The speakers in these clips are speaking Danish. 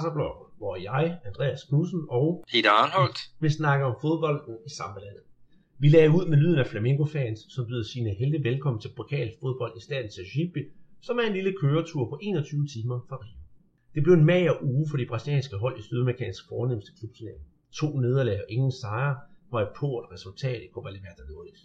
Brasserbloggen, hvor jeg, Andreas Knudsen og Peter Arnholdt. vil snakke om fodbolden i sammenlandet. Vi lagde ud med lyden af Flamingo-fans, som byder sine helte velkommen til pokalfodbold i staden Sergipe, som er en lille køretur på 21 timer fra Rio. Det blev en mager uge for de brasilianske hold i Sydamerikansk fornemmeste klubturnering. To nederlag og ingen sejre var et port resultat i Copa Libertadores.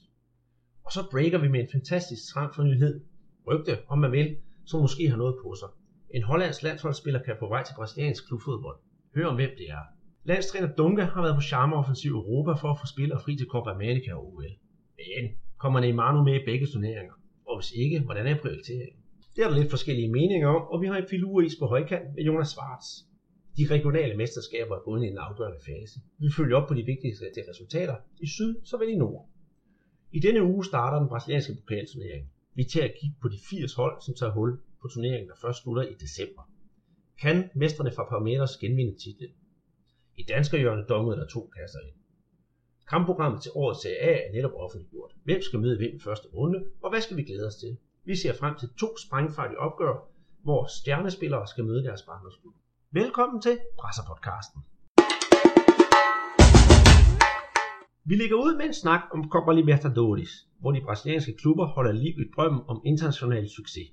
Og så breaker vi med en fantastisk transfernyhed, rygte om man vil, som måske har noget på sig. En hollandsk landsholdsspiller kan på vej til brasiliansk klubfodbold. Hør om hvem det er. Landstræner Dunga har været på charmeoffensiv Europa for at få spillere fri til Copa America og OL. Men kommer Neymar nu med i begge turneringer? Og hvis ikke, hvordan er prioriteringen? Det er der lidt forskellige meninger om, og vi har en filuris på højkant med Jonas Schwartz. De regionale mesterskaber er gået i en afgørende fase. Vi følger op på de vigtigste resultater i syd såvel i nord. I denne uge starter den brasilianske pokalturnering. Vi tager at kigge på de 80 hold, som tager hul på turneringen, der først slutter i december. Kan mesterne fra Parmeters genvinde titlen? I danskerhjørnet dongede der to kasser ind. Kampprogrammet til årets Serie A er netop offentliggjort. Hvem skal møde hvem i første runde, og hvad skal vi glæde os til? Vi ser frem til to sprængfarlige opgør, hvor stjernespillere skal møde deres barndomsklub. Velkommen til Presserpodcasten. Vi ligger ud med en snak om Copa Libertadores, hvor de brasilianske klubber holder liv i drømmen om international succes.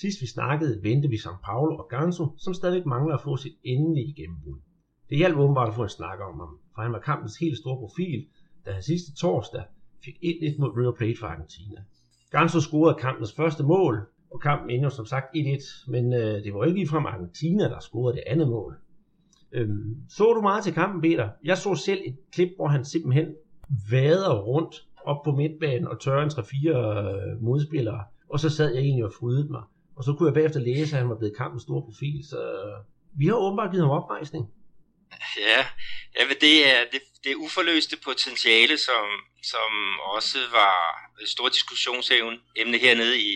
Sidst vi snakkede, vendte vi São Paulo og Ganso, som stadig mangler at få sit endelige gennembrud. Det hjalp åbenbart at få en snak om ham, for han var kampens helt store profil, da han sidste torsdag fik 1-1 mod River Plate fra Argentina. Ganso scorede kampens første mål, og kampen endte som sagt 1-1, men øh, det var ikke ligefrem Argentina, der scorede det andet mål. Øhm, så du meget til kampen, Peter? Jeg så selv et klip, hvor han simpelthen vader rundt op på midtbanen og tørrer en 3-4 øh, modspillere, og så sad jeg egentlig og frydede mig. Og så kunne jeg bagefter læse, at han var blevet kampens store profil, så øh, vi har åbenbart givet ham oprejsning. Ja, ja men det er det, det uforløste potentiale, som, som også var et stort diskussionsemne hernede i,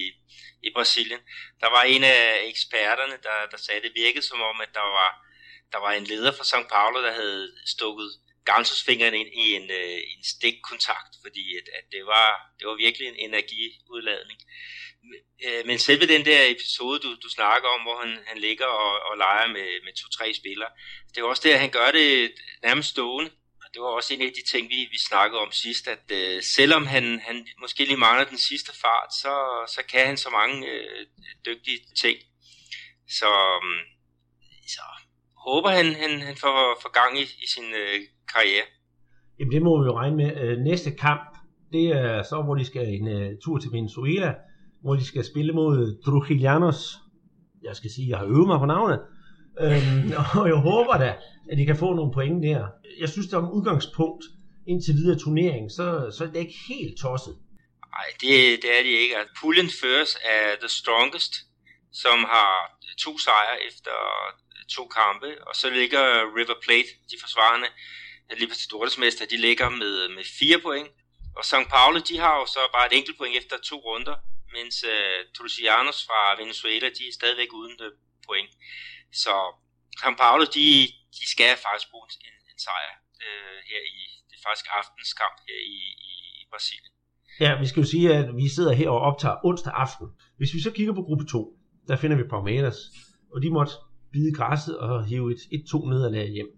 i Brasilien. Der var en af eksperterne, der, der sagde, at det virkede som om, at der var, der var en leder fra São Paulo, der havde stukket gansusfingeren ind i en, øh, en stikkontakt, fordi at, at det, var, det var virkelig en energiudladning. Øh, men selve den der episode, du, du snakker om, hvor han, han ligger og, og leger med, med to-tre spillere, det er også det, at han gør det nærmest stående. Og det var også en af de ting, vi, vi snakkede om sidst, at øh, selvom han, han måske lige mangler den sidste fart, så, så kan han så mange øh, dygtige ting. Så, mm, så håber han, han, han får, får gang i, i sin øh, karriere. Jamen det må vi jo regne med. Øh, næste kamp, det er så, hvor de skal en øh, tur til Venezuela, hvor de skal spille mod Trujillanos. Jeg skal sige, jeg har øvet mig på navnet. Øhm, og jeg håber da, at de kan få nogle point der. Jeg synes, det er om udgangspunkt indtil videre turnering, så, så er det ikke helt tosset. Nej, det, det er de ikke. Altså, Pullen føres af The Strongest, som har to sejre efter to kampe, og så ligger River Plate, de forsvarende Libertadores mester, de ligger med, med fire point. Og São Paulo, de har jo så bare et enkelt point efter to runder, mens øh, Tulsianos fra Venezuela, de er stadigvæk uden øh, point. Så San Paulo, de, de skal faktisk bruge en, en sejr øh, her i, det er faktisk aftens kamp her i, i, i Brasilien. Ja, vi skal jo sige, at vi sidder her og optager onsdag aften. Hvis vi så kigger på gruppe 2, der finder vi Palmeiras, og de måtte bide græsset og hive et 1-2 nederlag hjem.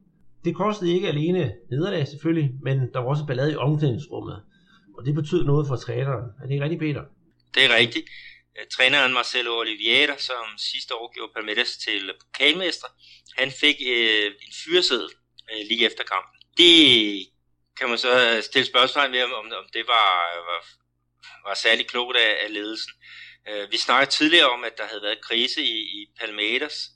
Det kostede ikke alene nederlag selvfølgelig, men der var også ballade i omklædningsrummet. Og det betød noget for træneren. Er det ikke rigtigt, Peter? Det er rigtigt. Øh, træneren Marcelo Oliveira, som sidste år gjorde Palmeiras til pokalmester, han fik øh, en fyreseddel øh, lige efter kampen. Det kan man så øh, stille spørgsmål ved, om, om det var, var, var særlig klogt af, af ledelsen. Øh, vi snakkede tidligere om, at der havde været krise i, i Palmeiras,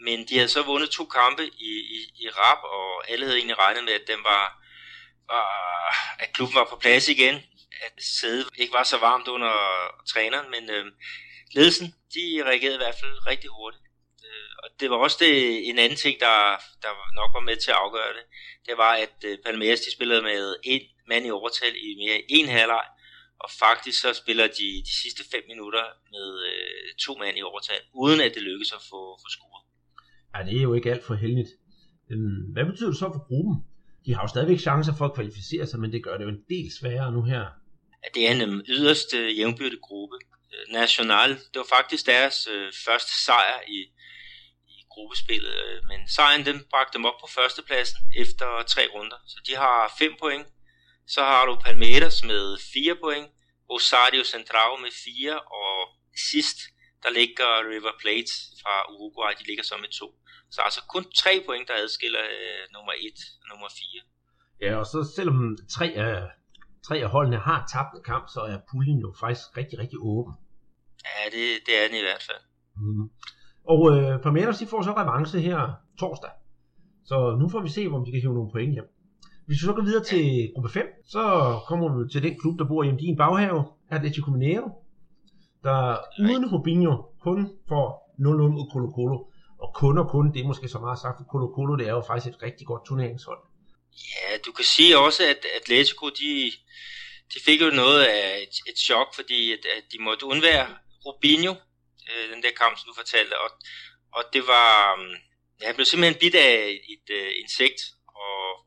men de havde så vundet to kampe i, i, i rap, og alle havde egentlig regnet med, at, den var, var, at klubben var på plads igen. At sædet ikke var så varmt under træneren, men øh, ledelsen, de reagerede i hvert fald rigtig hurtigt. Øh, og det var også det, en anden ting, der, der nok var med til at afgøre det. Det var, at øh, Palmeiras de spillede med en mand i overtal i mere end en halvleg, og faktisk så spiller de de sidste fem minutter med øh, to mand i overtal, uden at det lykkes at få, få scoret. Ja, det er jo ikke alt for heldigt. Øhm, hvad betyder det så for gruppen? De har jo stadigvæk chancer for at kvalificere sig, men det gør det jo en del sværere nu her. Ja, det er den øhm, yderste jævnbyrde gruppe. Øh, National, det var faktisk deres øh, første sejr i, i gruppespillet. Øh, men sejren den bragte dem op på førstepladsen efter tre runder. Så de har 5 point. Så har du Palmeiras med 4 point, Rosario Central med 4, og sidst der ligger River Plate fra Uruguay, de ligger så med 2. Så altså kun 3 point, der adskiller øh, nummer 1 og nummer 4. Ja, og så selvom tre af, tre af holdene har tabt en kamp, så er puljen jo faktisk rigtig, rigtig åben. Ja, det, det er den i hvert fald. Mm. Og øh, Palmeiras, de får så revanche her torsdag. Så nu får vi se, om de kan hive nogle point hjem. Hvis vi så går videre til gruppe 5, så kommer vi til den klub, der bor i din baghave, Atletico Mineiro, der uden Rubinho kun får 0-0 mod Colo Colo. Og kun og kun, det er måske så meget sagt, for Colo Colo, det er jo faktisk et rigtig godt turneringshold. Ja, du kan sige også, at Atletico, de, de fik jo noget af et, et chok, fordi at, at de måtte undvære Rubinho, øh, den der kamp, som du fortalte, og, og det var, mm, ja, han blev simpelthen bidt af et, et insekt, og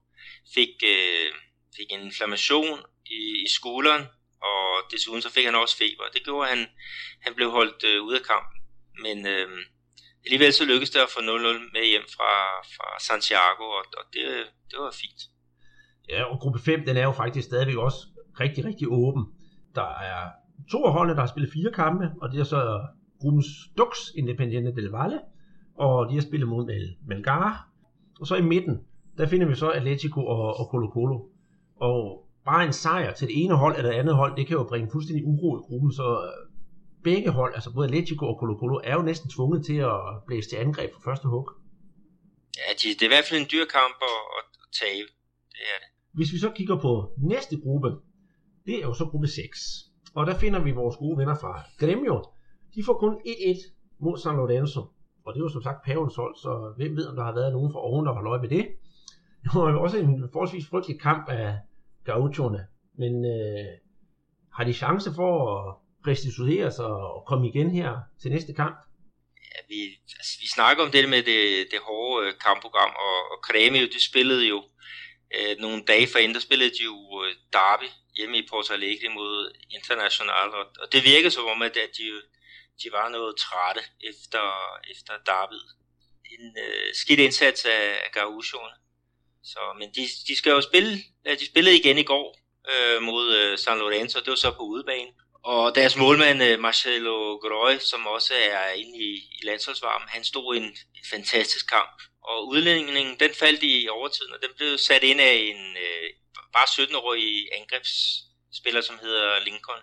fik, øh, fik en inflammation i, i skulderen, og desuden så fik han også feber. Det gjorde, at han, han blev holdt øh, ude af kampen. Men Øh, alligevel så lykkedes det at få 0-0 med hjem fra, fra Santiago, og, og det, det var fint. Ja, og gruppe 5, den er jo faktisk stadigvæk også rigtig, rigtig åben. Der er to af holdene, der har spillet fire kampe, og det er så gruppens Dux Independiente del Valle, og de har spillet mod Melgar. Og så i midten, der finder vi så Atletico og, og Colo Colo. Og bare en sejr til det ene hold eller det andet hold, det kan jo bringe fuldstændig uro i gruppen, så begge hold, altså både Atletico og Colo Colo, er jo næsten tvunget til at blæse til angreb for første hug. Ja, de, det er i hvert fald en dyr kamp at, at tabe. Det er det. Hvis vi så kigger på næste gruppe, det er jo så gruppe 6. Og der finder vi vores gode venner fra Gremio. De får kun 1-1 mod San Lorenzo. Og det er jo som sagt pavens hold, så hvem ved, om der har været nogen fra oven, der har løjet med det. Det var også en forholdsvis frygtelig kamp af gaucherne. Men øh, har de chance for at restituere sig og komme igen her til næste kamp? Ja, vi, altså, vi snakker om det med det, det hårde øh, kampprogram, og, og jo de spillede jo øh, nogle dage forinden, der spillede de jo øh, derby hjemme i Porto Alegre mod International, og, og det virkede som om, at, at de, de var noget trætte efter, efter Derby. En øh, skidt indsats af, af Gauchoen. Så, men de, de skal jo spille, ja, de spillede igen i går øh, mod øh, San Lorenzo, det var så på udebane. Og deres målmand øh, Marcelo Groy, som også er inde i, i landsholdsvarmen, han stod en fantastisk kamp. Og udlændingen, den faldt i overtiden, og den blev sat ind af en øh, bare 17-årig angrebsspiller, som hedder Lincoln.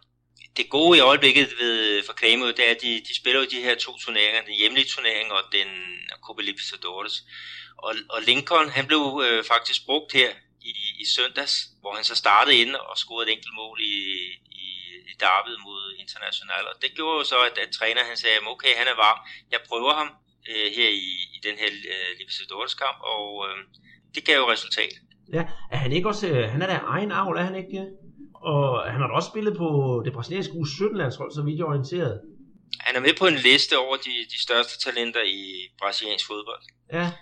Det gode i øjeblikket ved for Kremo, det er, at de, de spiller jo de her to turneringer, den hjemlige turnering og den Copa Libertadores. Og, og Lincoln, han blev øh, faktisk brugt her i, i søndags, hvor han så startede ind og scorede et enkelt mål i, i, i derbyet mod International. Og det gjorde jo så, at, at træner han sagde, okay, han er varm, jeg prøver ham øh, her i, i den her øh, Libertadores kamp, og øh, det gav jo resultat. Ja, er han ikke også, øh, han er der egen avl, er han ikke det? Og han har da også spillet på det brasilianske U17-landshold, så vidt jeg er orienteret. Han er med på en liste over de, de største talenter i brasiliansk fodbold. Ja,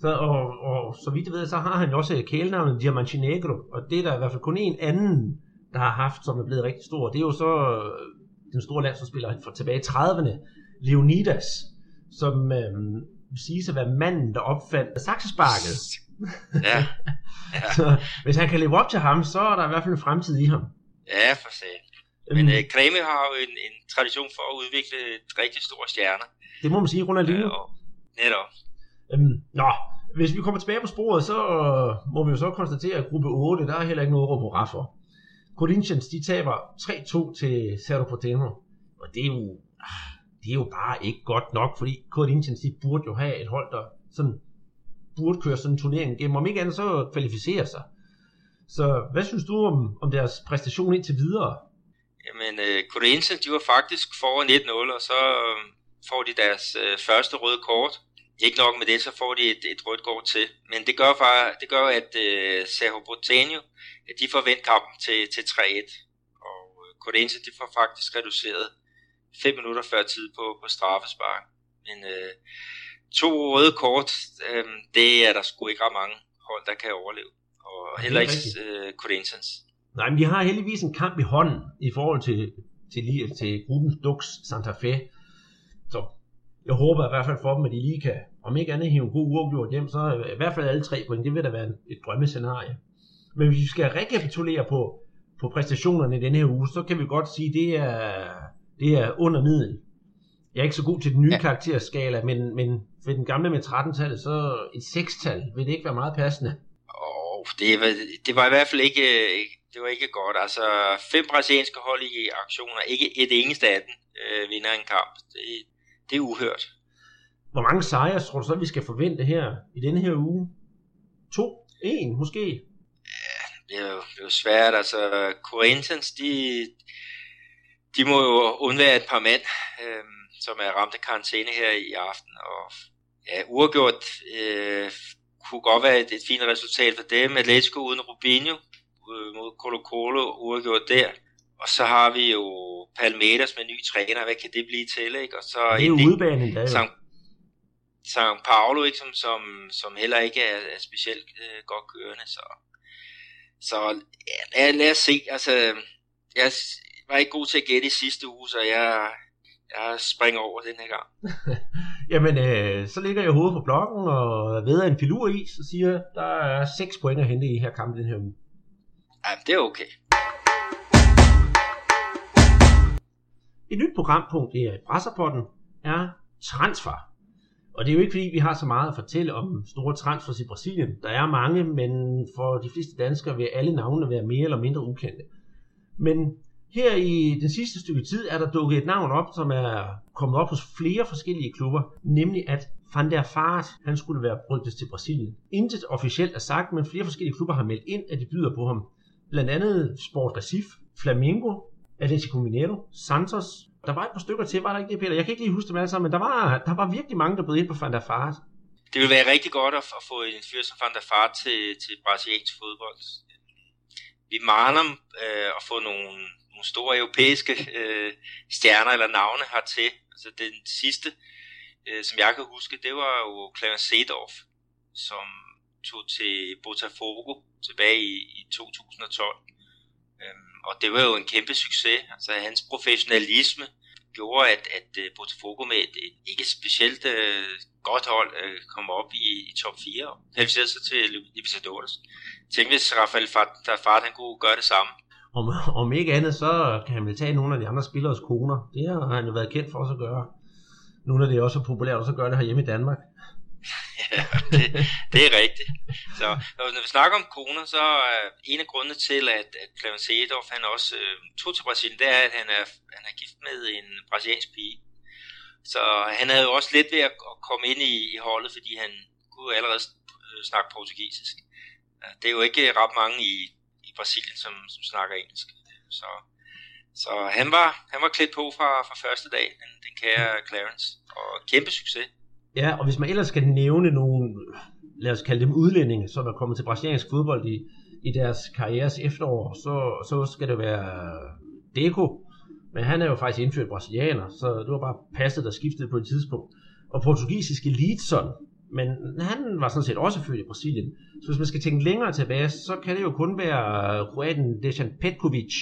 så, og, og så vidt jeg ved, så har han jo også kælenavnet Diamante Negro, og det er der i hvert fald kun en anden, der har haft, som er blevet rigtig stor. Det er jo så øh, den store landsholdsspiller fra tilbage i 30'erne, Leonidas, som øh, siges at være manden, der opfandt saksesparket. Ja. ja. så hvis han kan leve op til ham, så er der i hvert fald en fremtid i ham. Ja, for sagen. Men øh, Kreme har jo en, en tradition for at udvikle rigtig store stjerner. Det må man sige, Ronaldinho. Øh, og netop. Øhm, nå, hvis vi kommer tilbage på sporet, så må vi jo så konstatere, at gruppe 8, der er heller ikke noget at råbe for. Corinthians, de taber 3-2 til Cerro Porteño. Og det er jo, ah, det er jo bare ikke godt nok, fordi Corinthians, de burde jo have et hold, der sådan burde køre sådan en turnering igennem. Om ikke andet, så kvalificere sig. Så hvad synes du om, om deres præstation indtil videre? Jamen, uh, Corinthians, de var faktisk foran 1-0, og så øh, får de deres uh, første røde kort ikke nok med det, så får de et, et rødt kort til. Men det gør, faktisk, det gør at uh, Sergio Botanio, de får vendt kampen til, til 3-1. Og Corinthians, de får faktisk reduceret 5 minutter før tid på, på straffespark. Men uh, to røde kort, uh, det er der sgu ikke ret mange hold, der kan overleve. Og heller ikke uh, Corinthians. Nej, men de har heldigvis en kamp i hånden i forhold til, til, til, til gruppens Dux Santa Fe. Så Jeg håber i hvert fald for dem, at de lige kan, om ikke andet, hive en god uafgjort hjem, så i hvert fald alle tre point. Det vil da være et drømmescenarie. Men hvis vi skal rekapitulere på, på præstationerne i denne her uge, så kan vi godt sige, at det er, det er under middel. Jeg er ikke så god til den nye ja. karakterskala, men, men ved den gamle med 13-tallet, så et 6-tal, vil det ikke være meget passende? Oh, det, var, det var i hvert fald ikke, det var ikke godt. Altså, fem brasilianske hold i aktioner, ikke et eneste af dem øh, vinder en kamp. Det, det er uhørt. Hvor mange sejre tror du så, vi skal forvente her i denne her uge? To? En måske? Det er jo, det er jo svært. Altså, Corinthians, de, de må jo undvære et par mænd, øh, som er ramt af karantæne her i aften. Og ja, uafgjort øh, kunne godt være et, et fint resultat for dem. Atletico uden Rubinho øh, mod Colo Colo, uafgjort der. Og så har vi jo Palmeiras med ny træner, hvad kan det blive til, ikke? Og så det er jo udbanen, der San, San Paulo, ikke? Som, som, som heller ikke er, er specielt øh, godt kørende, så, så ja, lad, lad os se, altså, jeg var ikke god til at gætte i sidste uge, så jeg, jeg springer over den her gang. Jamen, øh, så ligger jeg hovedet på blokken og ved en filur i, så siger der er 6 point at hente i her kamp den her uge. Jamen, det er okay. Et nyt programpunkt i Brasserpotten er transfer. Og det er jo ikke fordi, vi har så meget at fortælle om store transfers i Brasilien. Der er mange, men for de fleste danskere vil alle navnene være mere eller mindre ukendte. Men her i den sidste stykke tid er der dukket et navn op, som er kommet op hos flere forskellige klubber, nemlig at Van der Vaart, han skulle være rygtet til Brasilien. Intet officielt er sagt, men flere forskellige klubber har meldt ind, at de byder på ham. Blandt andet Sport Recife, Flamengo, Atletico Mineiro, Santos. Der var et par stykker til, var der ikke det, Peter? Jeg kan ikke lige huske dem alle sammen, men der var, der var virkelig mange, der blev ind på Van der Fart. Det ville være rigtig godt at, få en fyr som Van der Fart til, til brasiliansk fodbold. Vi mangler øh, at få nogle, nogle store europæiske øh, stjerner eller navne hertil. Altså den sidste, øh, som jeg kan huske, det var jo Clarence Seedorf, som tog til Botafogo tilbage i, i 2012. Øhm, og det var jo en kæmpe succes. Altså hans professionalisme gjorde, at, at øh, Botafogo med et, et ikke specielt uh, godt hold uh, kom op i, i top 4 og kvalificerede sig til Libertadores. Tænk hvis Rafael Fart han kunne gøre det samme. Om, om ikke andet, så kan han vel tage nogle af de andre spillers koner. Det har han jo været kendt for også at gøre. Nu når det også er populært også at gøre det her hjemme i Danmark ja, det, det er rigtigt. Så når vi snakker om koner, så er en af grundene til, at, at Clemens Seedorf, han også øh, tog til Brasilien, det er, at han er, han er gift med en brasiliansk pige. Så han havde jo også lidt ved at, at komme ind i, i holdet, fordi han kunne allerede øh, snakke portugisisk. Det er jo ikke ret mange i, i Brasilien, som, som snakker engelsk. Så, så han, var, han var klædt på fra, fra første dag, den, den kære Clarence, og kæmpe succes. Ja, og hvis man ellers skal nævne nogle, lad os kalde dem udlændinge, som er kommet til brasiliansk fodbold i, i deres karrieres efterår, så, så skal det være Deco. Men han er jo faktisk indført brasilianer, så det var bare passet, der skiftede på et tidspunkt. Og portugisiske Lidson, men han var sådan set også født i Brasilien. Så hvis man skal tænke længere tilbage, så kan det jo kun være kroaten Dejan Petkovic,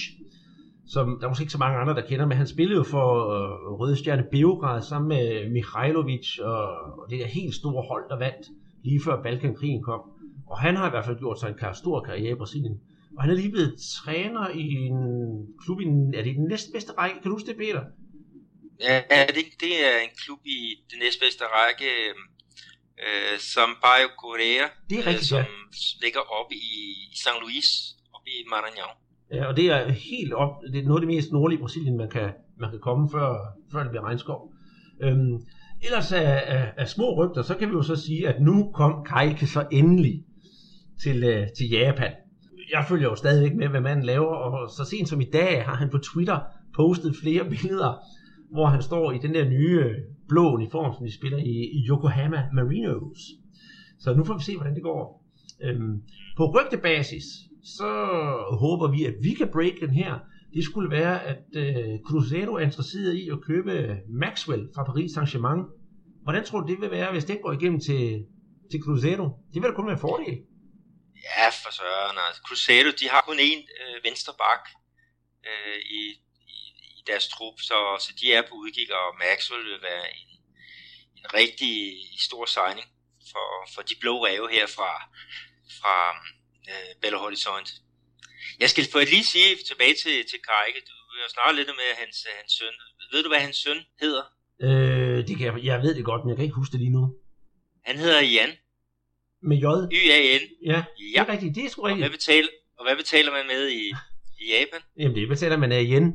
som der er måske ikke så mange andre, der kender, men han spillede jo for øh, Røde Stjerne Beograd sammen med Mihailovic og, og det der helt store hold, der vandt lige før Balkankrigen kom. Og han har i hvert fald gjort sig en stor karriere i Brasilien. Og han er lige blevet træner i en klub i den, er det den næstbedste række? Kan du huske det, Peter? Ja, det, det er en klub i den næstbedste række, øh, som Bayo Correa, det er rigtigt, øh, som ja. ligger oppe i St. Louis, oppe i Maranhão. Ja, og det er helt op, det er noget af det mest nordlige Brasilien, man kan, man kan komme, før, før det bliver regnskov. Øhm, ellers af, af, af, små rygter, så kan vi jo så sige, at nu kom Kajke så endelig til, øh, til Japan. Jeg følger jo stadigvæk med, hvad manden laver, og så sent som i dag har han på Twitter postet flere billeder, hvor han står i den der nye øh, blå uniform, som de spiller i, i Yokohama Marinos. Så nu får vi se, hvordan det går. Øhm, på rygtebasis, så håber vi, at vi kan break den her. Det skulle være, at øh, Cruzeiro er interesseret i at købe Maxwell fra Paris Saint-Germain. Hvordan tror du, det vil være, hvis det går igennem til, til Cruzeiro? Det vil da kun være en fordel. Ja, for søren. Altså, Cruzeiro, de har kun én øh, venstre bak øh, i, i, i deres trup, så, så de er på udkig, og Maxwell vil være en, en rigtig stor signing for, for de blå ræve her fra, fra øh, Belo Horizonte. Jeg skal for at lige sige tilbage til, til Kajke, du har snart lidt med hans, hans søn. Ved du, hvad hans søn hedder? Øh, det kan jeg, jeg ved det godt, men jeg kan ikke huske det lige nu. Han hedder Jan. Med J? Y-A-N. Ja, det er rigtigt. Det er sgu Og hvad, rigtigt. betaler, og hvad betaler man med i, i Japan? Jamen, det betaler man af igen.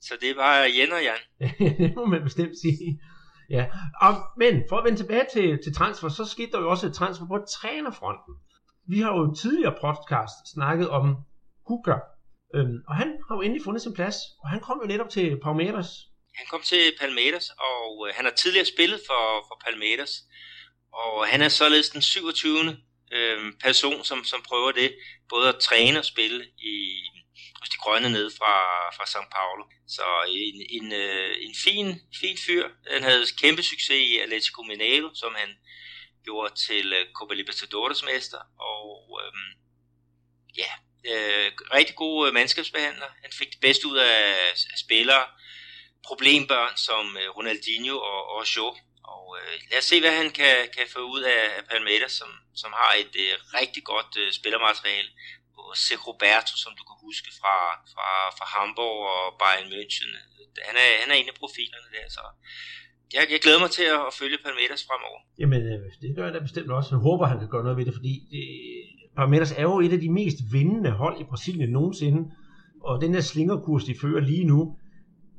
Så det er bare Jan og Jan. det må man bestemt sige. Ja, og, men for at vende tilbage til, til transfer, så skete der jo også et transfer på trænerfronten. Vi har jo tidligere podcast snakket om Hooker, øhm, og han har jo endelig fundet sin plads, og han kom jo netop til Palmeiras. Han kom til Palmeiras, og øh, han har tidligere spillet for, for Palmeiras. Og han er således den 27. Øh, person, som, som prøver det, både at træne og spille i, hos de grønne nede fra, fra São Paulo. Så en, en, øh, en fin, fin fyr. Han havde kæmpe succes i Atletico Mineiro, som han gjorde til øh, Copa Libertadores mester. Og øh, ja, øh, rigtig god øh, mandskabsbehandler. Han fik det bedste ud af, af spillere, problembørn som øh, Ronaldinho og, og Shaw. Og øh, lad os se, hvad han kan, kan få ud af, af Palmeiras, som, som har et øh, rigtig godt øh, spillermateriale. Og Se Roberto, som du kan huske fra, fra, fra Hamburg og Bayern München. Han er, han er en af profilerne der, så jeg, jeg glæder mig til at, at følge Palmeiras fremover. Jamen, øh, det gør jeg da bestemt også. Jeg håber, han kan gøre noget ved det, fordi det, Palmeiras er jo et af de mest vindende hold i Brasilien nogensinde. Og den der slingerkurs, de fører lige nu,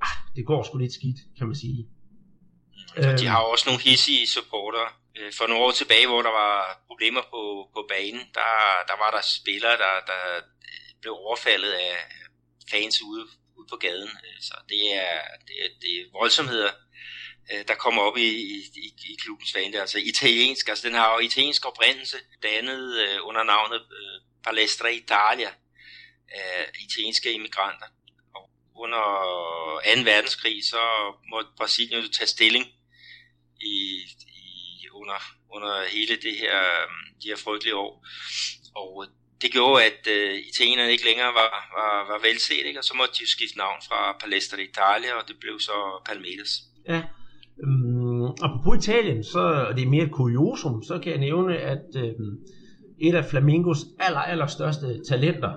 ah, det går sgu lidt skidt, kan man sige. Og de har jo også nogle hissige supporter. Øh, For nogle år tilbage, hvor der var problemer på, på banen, der, der var der spillere, der, der blev overfaldet af fans ude, ude på gaden. Øh, Så det er, det er, det er voldsomheder, øh, der kommer op i, i, i, i klubbens fane. Altså italiensk, altså den har jo italiensk oprindelse, dannet øh, under navnet øh, Palestra Italia af italienske immigranter. Og under 2. verdenskrig, så måtte Brasilien jo tage stilling i, i under, under hele det her, øh, de her frygtelige år. Og øh, det gjorde, at øh, italienerne ikke længere var, var, var velset, ikke? og så måtte de jo skifte navn fra Palestra Italia, og det blev så Palmeiras. Ja. Øhm, apropos Italien, så og det er mere et kuriosum, så kan jeg nævne, at øhm, et af Flamingos aller, aller største talenter,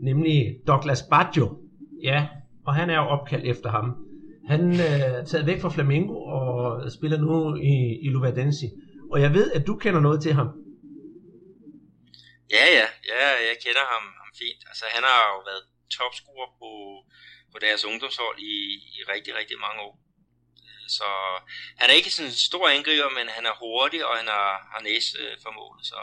nemlig Douglas Baggio, ja, og han er jo opkaldt efter ham. Han øh, er taget væk fra Flamengo og spiller nu i, i Luverdense. Og jeg ved, at du kender noget til ham. Ja, ja, ja, jeg kender ham, ham fint. Altså, han har jo været topscorer på, på deres ungdomshold i, i rigtig, rigtig mange år. Så han er ikke sådan en stor angriber, men han er hurtig, og han har, har næse øh, for målet. Så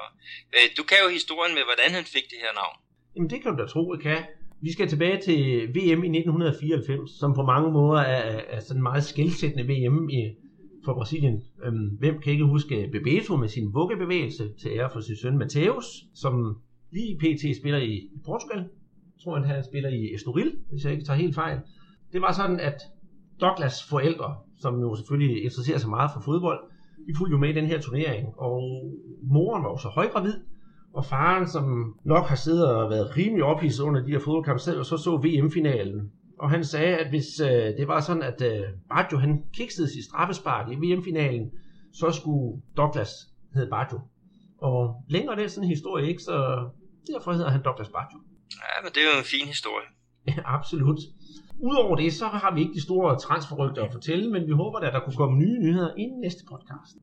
øh, du kan jo historien med, hvordan han fik det her navn. Jamen det kan du da tro, jeg kan. Vi skal tilbage til VM i 1994, som på mange måder er, er sådan en meget skældsættende VM i, for Brasilien. Øhm, hvem kan ikke huske Bebeto med sin vuggebevægelse til ære for sin søn Mateus, som lige pt. spiller i Portugal. Jeg tror, han han spiller i Estoril, hvis jeg ikke tager helt fejl. Det var sådan, at Douglas forældre, som jo selvfølgelig interesserer sig meget for fodbold, de fulgte jo med i den her turnering, og moren var jo så højgravid, og faren, som nok har siddet og været rimelig ophidset under de her fodboldkampe, sad og så så VM-finalen. Og han sagde, at hvis øh, det var sådan, at øh, Baggio han kiksede sit straffespark i VM-finalen, så skulle Douglas hedde Baggio. Og længere det er sådan en historie ikke, så derfor hedder han Douglas Baggio. Ja, men det er jo en fin historie. Ja, absolut. Udover det, så har vi ikke de store transferrygter at fortælle, men vi håber da, at der kunne komme nye nyheder inden næste podcast.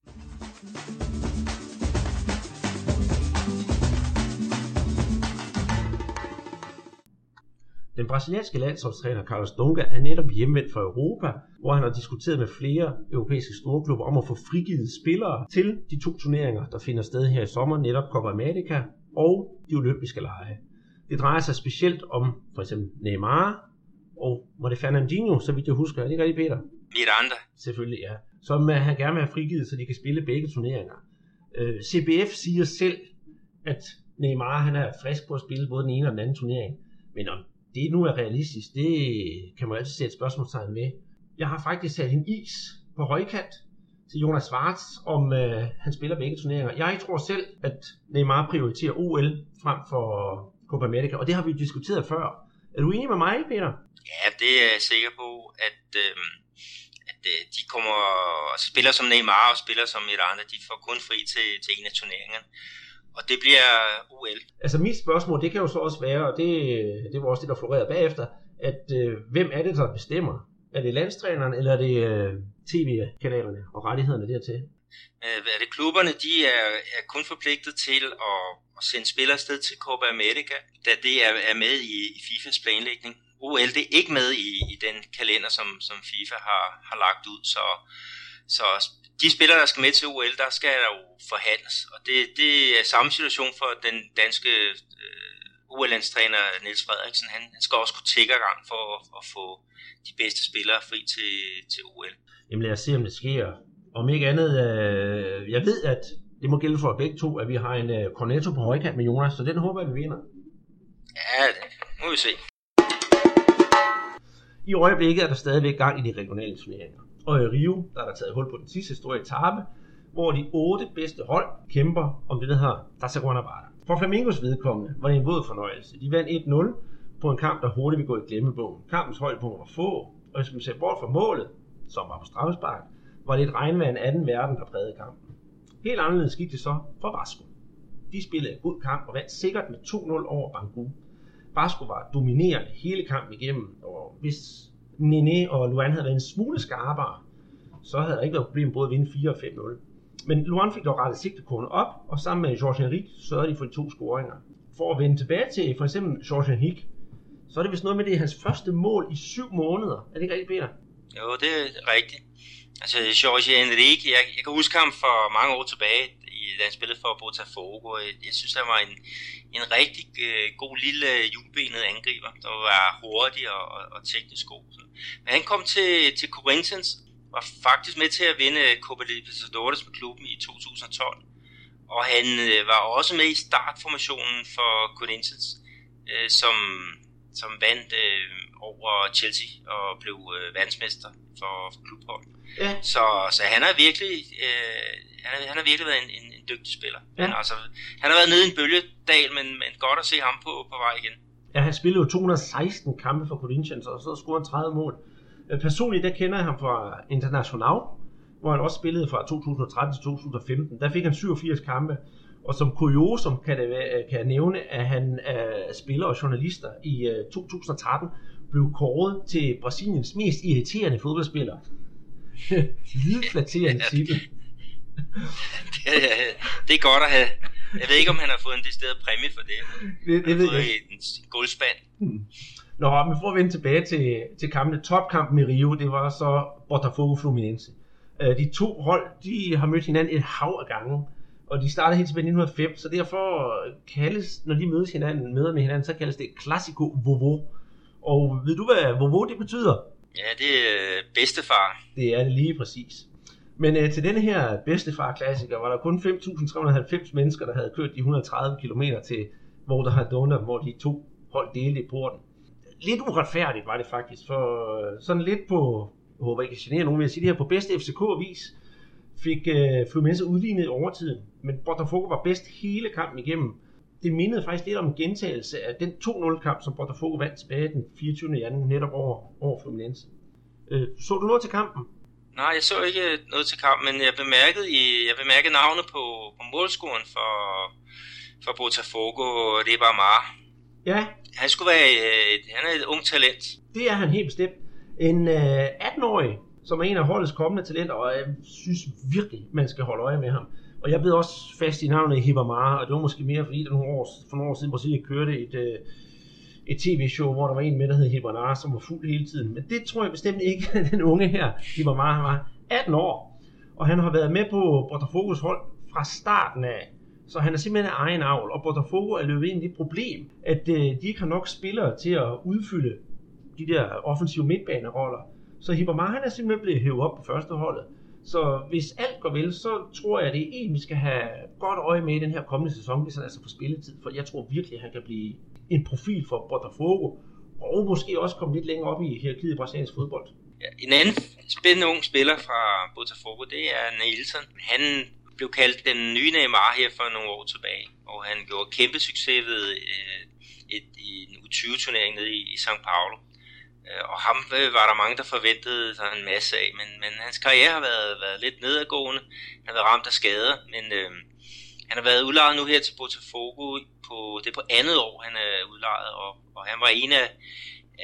Den brasilianske landsholdstræner Carlos Dunga er netop hjemvendt fra Europa, hvor han har diskuteret med flere europæiske storklubber om at få frigivet spillere til de to turneringer, der finder sted her i sommer, netop Copa America og de olympiske lege. Det drejer sig specielt om for eksempel Neymar og var det Fernandinho, så vidt jeg husker. Er det ikke rigtigt, Peter? Miranda. Selvfølgelig, ja. Som uh, han gerne vil have frigivet, så de kan spille begge turneringer. Uh, CBF siger selv, at Neymar han er frisk på at spille både den ene og den anden turnering. Men om det nu er realistisk, det kan man altid sætte spørgsmålstegn ved. Jeg har faktisk sat en is på højkant til Jonas Schwartz, om uh, han spiller begge turneringer. Jeg tror selv, at Neymar prioriterer OL frem for Copa America, og det har vi diskuteret før. Er du enig med mig, Peter? Ja, det er jeg sikker på, at, øh, at øh, de kommer og spiller som Neymar og spiller som et andet. De får kun fri til, til en af turneringerne. Og det bliver OL. Altså mit spørgsmål, det kan jo så også være, og det, det var også det, der florerede bagefter, at øh, hvem er det, der bestemmer? Er det landstræneren, eller er det øh, tv-kanalerne og rettighederne dertil? Øh, er det klubberne, de er, er kun forpligtet til at, at sende spillere afsted til Copa America, da det er, er med i, i FIFAs planlægning. OL det er ikke med i, i den kalender, som, som FIFA har, har lagt ud, så, så de spillere, der skal med til OL, der skal der jo forhandles, og det, det er samme situation for den danske øh, OL-landstræner Niels Frederiksen. Han, han skal også kunne tække gang for at, at få de bedste spillere fri til, til OL. Jamen lad os se, om det sker. Om ikke andet, øh, jeg ved, at det må gælde for begge to, at vi har en øh, Cornetto på højkant med Jonas, så den håber jeg, vi vinder. Ja, må vi se. I øjeblikket er der stadigvæk gang i de regionale turneringer. Og i Rio, der er der taget hul på den sidste store etape, hvor de otte bedste hold kæmper om det, der hedder Dasaguanabara. For Flamingos vedkommende var det en våd fornøjelse. De vandt 1-0 på en kamp, der hurtigt vil gå i glemmebogen. Kampens højdepunkt var få, og hvis man ser bort fra målet, som var på straffespark, var det et regnvand af den verden, der prægede kampen. Helt anderledes gik det så for Vasco. De spillede en god kamp og vandt sikkert med 2-0 over Bangu. Vasco var dominerende hele kampen igennem, og hvis Nene og Luan havde været en smule skarpere, så havde der ikke været problem både at vinde 4 og 5-0. Men Luan fik dog rettet sigtekornet op, og sammen med George Henrique sørgede de for de to scoringer. For at vende tilbage til for eksempel George Henrique, så er det vist noget med, det er hans første mål i syv måneder. Er det ikke rigtigt, Peter? Jo, det er rigtigt. Altså, George Enrique, jeg, jeg kan huske ham for mange år tilbage, i, da han spillede for Botafogo. Øh, jeg synes, han var en, en rigtig øh, god lille øh, hjulbenet angriber, der var hurtig og, og, og teknisk god. Men han kom til, til Corinthians, var faktisk med til at vinde øh, Copa Libertadores med klubben i 2012. Og han øh, var også med i startformationen for Corinthians, øh, som, som vandt uh, over Chelsea og blev uh, vandsmester for, for klubhold. Ja. Så, så han har virkelig, øh, han, har, han har virkelig været en, en, en dygtig spiller. Ja. Men altså, han har været nede i en bølgedal, men, men godt at se ham på, på vej igen. Ja, han spillede jo 216 kampe for Corinthians, og så scorede han 30 mål. Øh, personligt, der kender jeg ham fra International, hvor han også spillede fra 2013 til 2015. Der fik han 87 kampe, og som kuriosum kan, det, kan jeg nævne, at han er spiller og journalister i 2013 øh, blev kåret til Brasiliens mest irriterende fodboldspiller. Lydflatterende titel. det, det er godt at have. Jeg ved ikke, om han har fået en decideret præmie for det. Det, det ved jeg ikke. En guldspand. Hmm. Nå, men for at vende tilbage til, til kampene. Topkampen i Rio, det var så Botafogo Fluminense. Øh, de to hold, de har mødt hinanden et hav af gange. Og de startede helt tilbage i 1905, så derfor kaldes, når de mødes hinanden, møder med hinanden, så kaldes det Classico Vovo. Og ved du, hvad Vovo det betyder? Ja, det er bedstefar. Det er det lige præcis. Men øh, til denne her bedstefar-klassiker var der kun 5.390 mennesker, der havde kørt de 130 km til Vorderhardona, hvor de to hold delte i porten. Lidt uretfærdigt var det faktisk, for øh, sådan lidt på, jeg håber ikke, jeg generer nogen, men jeg siger det her, på bedste FCK-vis fik øh, Fluminense udlignet i overtiden, men Botafogo var bedst hele kampen igennem. Det mindede faktisk lidt om en gentagelse af den 2-0-kamp, som Botafogo vandt tilbage den 24. januar netop over, over Fluminense. Øh, så du noget til kampen? Nej, jeg så ikke noget til kampen, men jeg bemærkede, i, jeg bemærkede navnet på, på målscoren for, for Botafogo, og det var Mar. Ja. Han skulle være et, han er et ung talent. Det er han helt bestemt. En øh, 18-årig, som er en af holdets kommende talenter, og jeg synes virkelig, man skal holde øje med ham. Og jeg blev også fast i navnet Hibamara, og det var måske mere fordi, der nogle år, for nogle år siden Brasilien kørte et, øh, et tv-show, hvor der var en med, der hed Hibamara, som var fuld hele tiden. Men det tror jeg bestemt ikke, at den unge her, Hibamara, han var 18 år. Og han har været med på Botafogos hold fra starten af. Så han er simpelthen egen avl, og Botafogo er løbet ind i det problem, at øh, de ikke har nok spillere til at udfylde de der offensive midtbaneroller. Så Hibamara han er simpelthen blevet hævet op på første holdet. Så hvis alt går vel, så tror jeg, det er en, vi skal have godt øje med i den her kommende sæson, hvis han altså får spilletid. For jeg tror virkelig, at han kan blive en profil for Botafogo, og måske også komme lidt længere op i hierarkiet i brasiliansk fodbold. Ja, en anden spændende ung spiller fra Botafogo, det er Nielsen. Han blev kaldt den nye Neymar her for nogle år tilbage, og han gjorde kæmpe succes ved øh, et, en U20-turnering nede i, i São Paulo. Øh, og ham øh, var der mange, der forventede sig en masse af, men, men hans karriere har været, været lidt nedadgående. Han har været ramt af skader, men øh, han har været udlejet nu her til Botafogo på, det er på andet år, han er udlejet, og, og han var en af,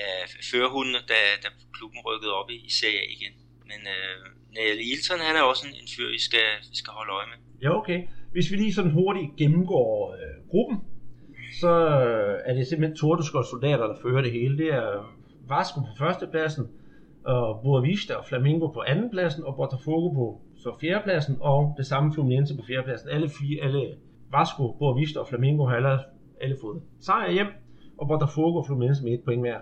af førerhundene, da, da klubben rykkede op i, i Serie A igen. Men øh, Niel Ilton, han er også en, en fyr, vi skal, vi skal holde øje med. Ja, okay. Hvis vi lige sådan hurtigt gennemgår øh, gruppen, så øh, er det simpelthen Tordeskold soldater, der fører det hele. Det er Vasco på førstepladsen, og Boavista og Flamingo på andenpladsen, og Botafogo på så fjerdepladsen, og det samme Fluminense på fjerdepladsen. Alle fire, alle Vasco, Boavista og Flamingo har alle, alle fået sejr hjem, og Botafogo og Fluminense med et point hver.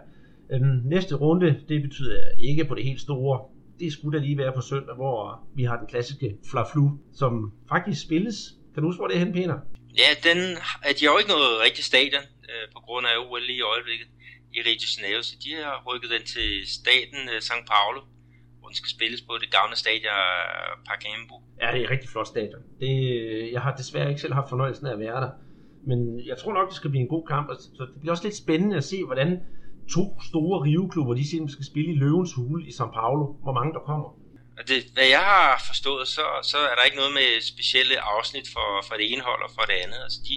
Den næste runde, det betyder ikke på det helt store. Det skulle da lige være på søndag, hvor vi har den klassiske Fla-Flu, som faktisk spilles. Kan du huske, hvor det er henne, Peter? Ja, den, at de har jo ikke noget rigtigt stadion øh, på grund af OL lige i øjeblikket i Rio de Janeiro, så de har rykket den til staten øh, São Paulo, hvor den skal spilles på det gamle stadion øh, Pacaembu. Ja, det er et rigtig flot stadion. Det, jeg har desværre ikke selv haft fornøjelsen af at være der, men jeg tror nok, det skal blive en god kamp, så det bliver også lidt spændende at se, hvordan to store riveklubber, de simpelthen skal spille i Løvens Hule i São Paulo, hvor mange der kommer. Det, hvad jeg har forstået, så, så er der ikke noget med specielle afsnit for, for det ene hold og for det andet. Altså, de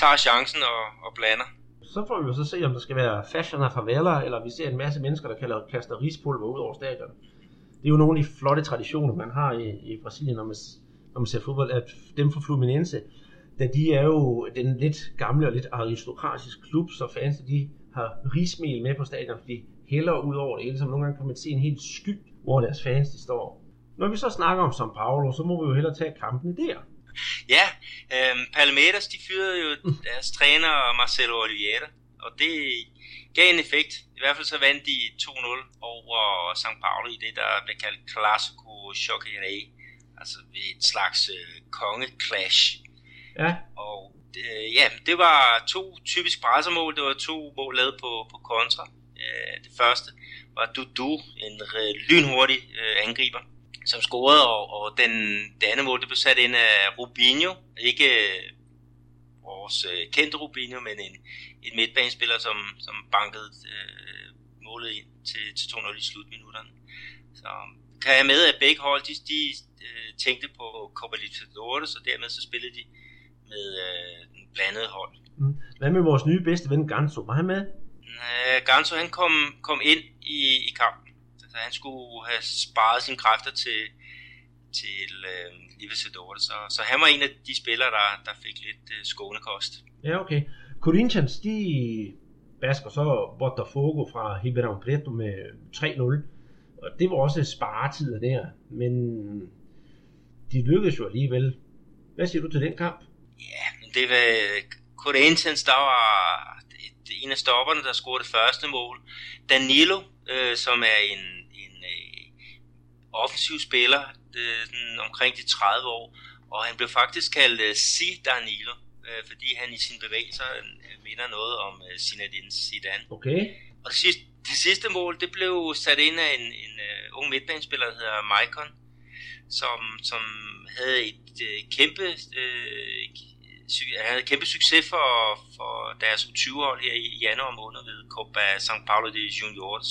tager chancen og, og blander. Så får vi jo så se, om der skal være fashion af farveler, eller vi ser en masse mennesker, der kalder, kaster rispulver ud over stadion. Det er jo nogle af de flotte traditioner, man har i, i Brasilien, når man, når man ser fodbold, at dem fra Fluminense, da de er jo den lidt gamle og lidt aristokratiske klub, så fans de har rismel med på stadion, fordi hælder ud over det hele, så nogle gange kan man se en helt sky, hvor deres fans de står. Når vi så snakker om São Paulo, så må vi jo hellere tage kampene der. Ja, øh, Palmeiras de fyrede jo deres træner Marcelo Oliveira, og det gav en effekt. I hvert fald så vandt de 2-0 over São Paulo i det, der blev kaldt Clásico Choqueré, altså ved et slags øh, konge-clash. Ja. Og øh, ja, det var to typisk brassermål. Det var to mål lavet på, på kontra. Øh, det første var Dudu, en øh, lynhurtig øh, angriber, som scorede, og, og den, det andet mål det blev sat ind af Rubinho. Ikke øh, vores øh, kendte Rubinho, men en, en midtbanespiller, som, som bankede øh, målet ind til, til 2-0 i slutminutterne. Så kan jeg med, at begge hold, de, de øh, tænkte på Copa Libertadores, og dermed så spillede de med øh, en blandet hold. Mm. Hvad med vores nye bedste ven Ganso? Var han med? Øh, Ganso han kom, kom ind i, i kampen. Så han skulle have sparet sine kræfter til, til øh, Libertadores. Så, så han var en af de spillere, der, der fik lidt øh, skånekost. Ja, okay. Corinthians, de basker så Botafogo fra Ribeirão Preto med 3-0. Og det var også sparetider der, men de lykkedes jo alligevel. Hvad siger du til den kamp? Ja, men det var Corinthians, der var en af stopperne, der scorede det første mål. Danilo, øh, som er en, en øh, offensiv spiller, øh, sådan omkring de 30 år, og han blev faktisk kaldt øh, Si Danilo, øh, fordi han i sine bevægelser øh, minder noget om øh, Zinedine Zidane. Okay. Og det sidste, det sidste mål, det blev sat ind af en, en uh, ung midtbanespiller, der hedder Maicon, som, som havde et uh, kæmpe, uh, havde kæmpe succes for, for deres U20-hold her i januar måned ved Copa São Paulo de Juniors,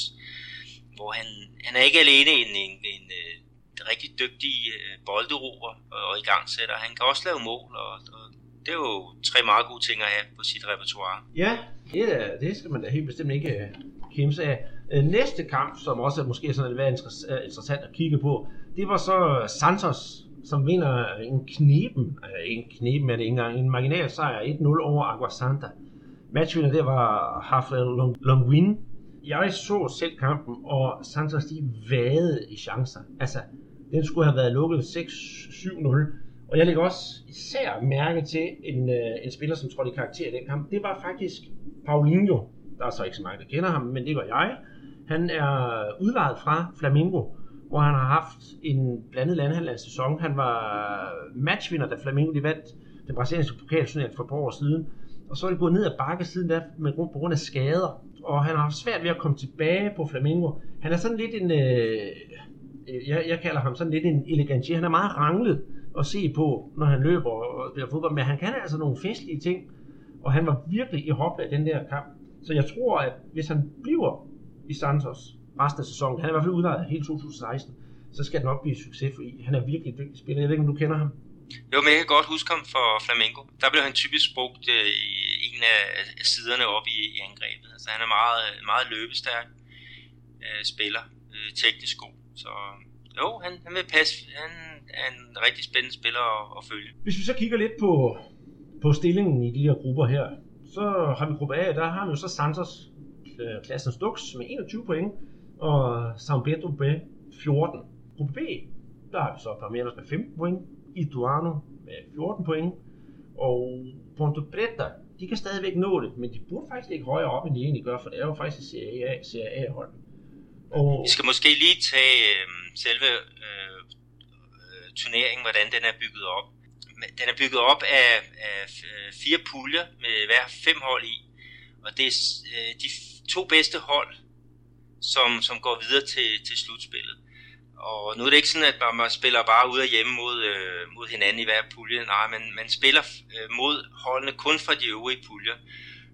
hvor han, han er ikke alene en, en, en, øh, en rigtig dygtig øh, bolderober og, og igangsætter. Han kan også lave mål, og, og det er jo tre meget gode ting at have på sit repertoire. Ja, det, er, det skal man da helt bestemt ikke øh, kimse af. Næste kamp, som også er måske sådan lidt interessant at kigge på, det var så Santos, som vinder en knepen, øh, en knepen er det ikke engang, en marginal sejr, 1-0 over Aguasanta. Matchvinder der var Rafael Longwin. Jeg så selv kampen, og Santos de vade i chancer. Altså, den skulle have været lukket 6-7-0. Og jeg lægger også især mærke til en, øh, en spiller, som trådte i karakter i den kamp. Det var faktisk Paulinho, der er så ikke så mange, der kender ham, men det gør jeg. Han er udlejet fra Flamingo, hvor han har haft en blandet landhandlandssæson. Han var matchvinder, da Flamengo de vandt den brasilianske pokalturnering for et par år siden. Og så er det gået ned ad bakke siden da med grund, på grund af skader. Og han har haft svært ved at komme tilbage på Flamengo. Han er sådan lidt en... Øh, jeg, jeg kalder ham sådan lidt en elegantier. Han er meget ranglet at se på, når han løber og spiller fodbold. Men han kan altså nogle festlige ting. Og han var virkelig i hopla i den der kamp. Så jeg tror, at hvis han bliver i Santos resten af sæsonen, han er i hvert fald udlejet hele 2016, så skal det nok blive succes, fordi han er virkelig dygtig spiller. Jeg ved ikke, om du kender ham? Jo, men jeg kan godt huske ham for Flamengo. Der blev han typisk brugt øh, i en af siderne op i, i angrebet. Altså, han er meget, meget løbestærk øh, spiller, øh, teknisk god. Så jo, han, han vil passe. Han er en rigtig spændende spiller at, at følge. Hvis vi så kigger lidt på, på stillingen i de her grupper her, så har vi gruppe A, der har vi jo så Santos øh, klassen Stux med 21 point, og San Pedro B 14. Gruppe B, der har vi så Palmeiras med 15 point, Ituano med 14 point, og Ponto Preta, de kan stadigvæk nå det, men de burde faktisk ikke højere op, end de egentlig gør, for det er jo faktisk Serie A, Serie A hold. Og... Vi skal måske lige tage øhm, øh, selve øh, turneringen, hvordan den er bygget op. Den er bygget op af, af øh, fire puljer med hver fem hold i, og det er øh, de to bedste hold, som, som går videre til, til slutspillet. Og nu er det ikke sådan, at man spiller bare ud af hjemme mod, øh, mod hinanden i hver pulje. Nej, men man spiller øh, mod holdene kun fra de øvrige puljer.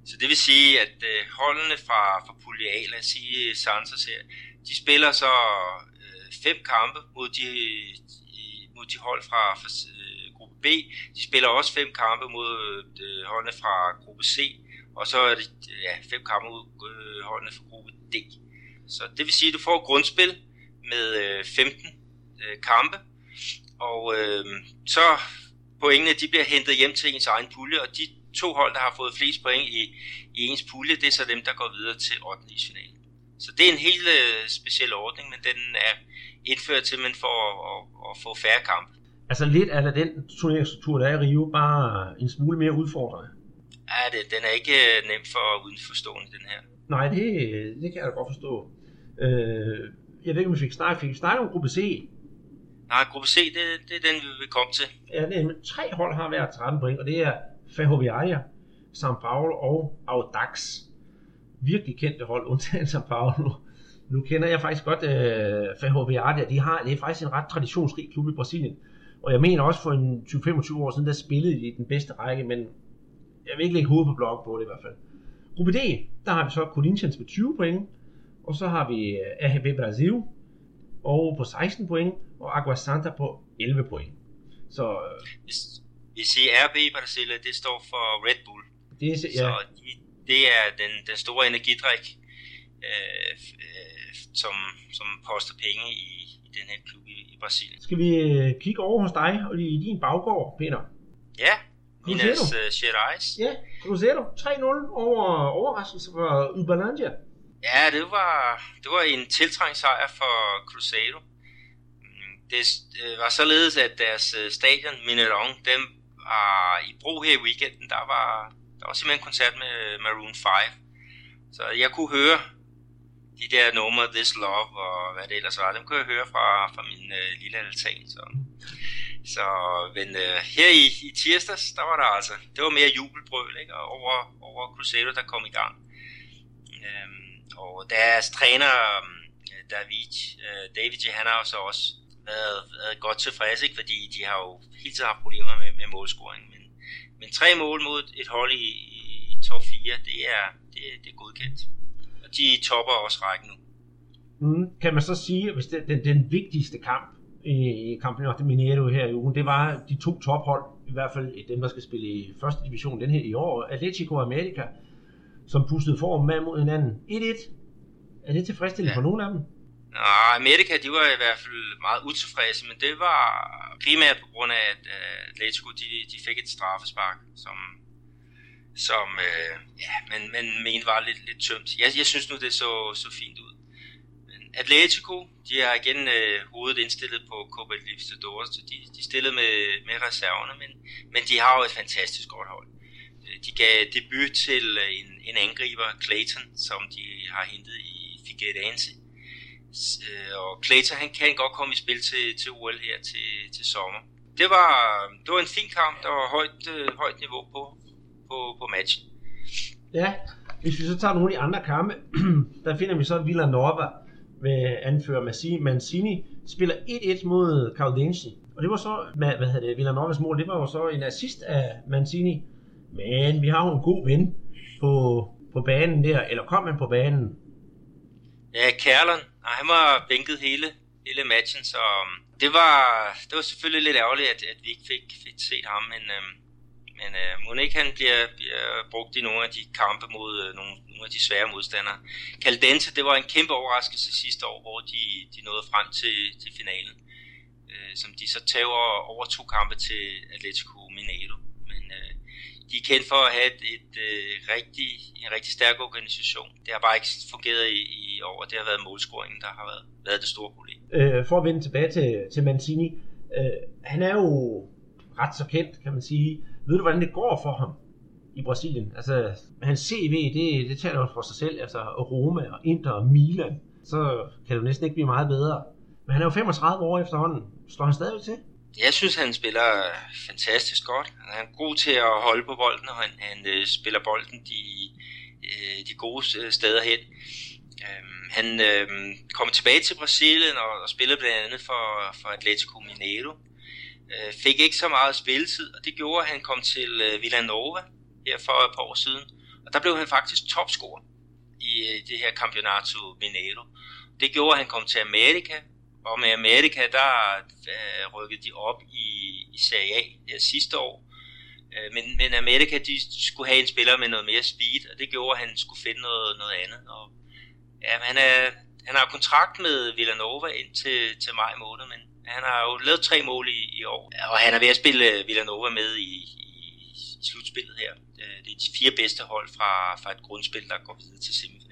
Så det vil sige, at øh, holdene fra, fra pulje A, lad os sige øh, Santos her, de spiller så øh, fem kampe mod de, mod de hold fra, fra øh, gruppe B. De spiller også fem kampe mod øh, holdene fra gruppe C. Og så er det ja, fem kampe mod øh, holdene fra gruppe D. Så det vil sige, at du får et grundspil, med øh, 15 øh, kampe, og øh, så pointene de bliver hentet hjem til ens egen pulje, og de to hold, der har fået flest point i, i ens pulje, det er så dem, der går videre til 8. finalen. Så det er en helt øh, speciel ordning, men den er indført til, man får at, at, at få færre kampe. Altså lidt af den turneringsstruktur, der er i Rio, bare en smule mere udfordrende. Ja, det, den er ikke øh, nem for udenforstående, den her. Nej, det, det kan jeg da godt forstå. Øh, jeg ved ikke, om vi fik snakket, fik snakket om gruppe C. Nej, gruppe C, det, det er den, vi vil komme til. Ja, det er, tre hold har været 13 point, og det er Ferroviaria, São Paulo og Audax. Virkelig kendte hold, undtagen São Paulo. Nu kender jeg faktisk godt uh, Ferroviaria. De har, det er faktisk en ret traditionsrig klub i Brasilien. Og jeg mener også for en 20-25 år siden, der spillede de i den bedste række, men jeg vil ikke lægge hovedet på blok på det i hvert fald. Gruppe D, der har vi så Corinthians med 20 point, og så har vi øh, AHB Brasil og på 16 point, og Agua Santa på 11 point. Så, øh, hvis, vi siger RB Brasil, det står for Red Bull. Det er, ja. Så de, det er den, den store energidrik, øh, øh, som, som poster penge i, i den her klub i, i Brasilien. Skal vi øh, kigge over hos dig og i din baggård, Peter? Ja, Minas uh, Gerais. Ja, Cruzeiro 3-0 over overraskelse for Uberlândia. Ja, det var, det var en tiltrængt sejr for Cruzeiro. Det øh, var således, at deres øh, stadion, Mineron, dem var i brug her i weekenden. Der var, der var simpelthen koncert med øh, Maroon 5. Så jeg kunne høre de der numre, This Love og hvad det ellers var, dem kunne jeg høre fra, fra min øh, lille altan. Så, så men øh, her i, i tirsdags, der var der altså, det var mere jubelbrøl ikke? over, over Crusader, der kom i gang. Øhm, og deres træner, øhm, David, øh, David, han har så også været, været godt tilfreds, ikke? fordi de har jo hele tiden haft problemer med, med målscoring. Men, men tre mål mod et hold i, i top 4, det er, det, det er godkendt. Og de topper også rækken nu. Mm, kan man så sige, hvis det, den, den vigtigste kamp i, i Campeonato Mineiro her i ugen, det var de to tophold, i hvert fald dem, der skal spille i første division den her i år, Atletico America, som pustede form med mod hinanden. 1-1. Er det tilfredsstillende ja. for nogen af dem? Nej, Amerika, de var i hvert fald meget utilfredse, men det var primært på grund af, at uh, Atletico, de, de fik et straffespark, som, som uh, ja, man, man mente var lidt, lidt tømt. Jeg, jeg synes nu, det så, så fint ud. Men Atletico, de har igen uh, hovedet indstillet på Copa Libertadores, så de, de stillede med, med reserverne, men, men de har jo et fantastisk godt hold de gav debut til øh, en, en angriber, Clayton, som de har hentet i Figueirense. Øh, og Clayton han kan godt komme i spil til, til OL her til, til sommer. Det var, det var en fin kamp, der var højt, øh, højt niveau på, på, på matchen. Ja, hvis vi så tager nogle af de andre kampe, der finder vi så Villanova med anfører Mancini, spiller 1-1 mod Caldensi. Og det var så, hvad, hvad hedder det, Villanovas mål, det var jo så en assist af Mancini, men vi har jo en god ven på, på banen der, eller kom han på banen? Ja, Kærleren, han var bænket hele, hele matchen, så um, det var, det var selvfølgelig lidt ærgerligt, at, at vi ikke fik, fik set ham, men, øh, men øh, ikke han bliver, bliver brugt i nogle af de kampe mod øh, nogle, nogle af de svære modstandere. Caldense, det var en kæmpe overraskelse sidste år, hvor de, de nåede frem til, til finalen, øh, som de så tager over to kampe til Atletico Mineiro. De er kendt for at have et, et, et rigtig, en rigtig stærk organisation. Det har bare ikke fungeret i, i år, og det har været målscoringen, der har været, været det store problem. Øh, for at vende tilbage til, til Mancini, øh, han er jo ret så kendt, kan man sige. Ved du, hvordan det går for ham i Brasilien? Altså, hans CV, det, det taler jo for sig selv. Altså, Roma og Inter og Milan, så kan det jo næsten ikke blive meget bedre. Men han er jo 35 år efterhånden. Står han stadig til? Jeg synes, han spiller fantastisk godt. Han er god til at holde på bolden, og han, han øh, spiller bolden de, øh, de gode øh, steder hen. Øhm, han øh, kom tilbage til Brasilien og, og spillede blandt andet for, for Atletico Mineiro. Øh, fik ikke så meget spilletid, og det gjorde, at han kom til øh, Villanova her for et par år siden. Og der blev han faktisk topscorer i øh, det her Campeonato Mineiro. Det gjorde, at han kom til Amerika, og med Amerika, der øh, rykkede de op i, i Serie A her sidste år. Øh, men, men Amerika, de skulle have en spiller med noget mere speed, og det gjorde, at han skulle finde noget, noget andet. Og, ja, han, er, han har kontrakt med Villanova indtil til maj måned, men han har jo lavet tre mål i, i år, og han er ved at spille øh, Villanova med i, i, i slutspillet her. Øh, det er de fire bedste hold fra, fra et grundspil, der går videre til semifinalen.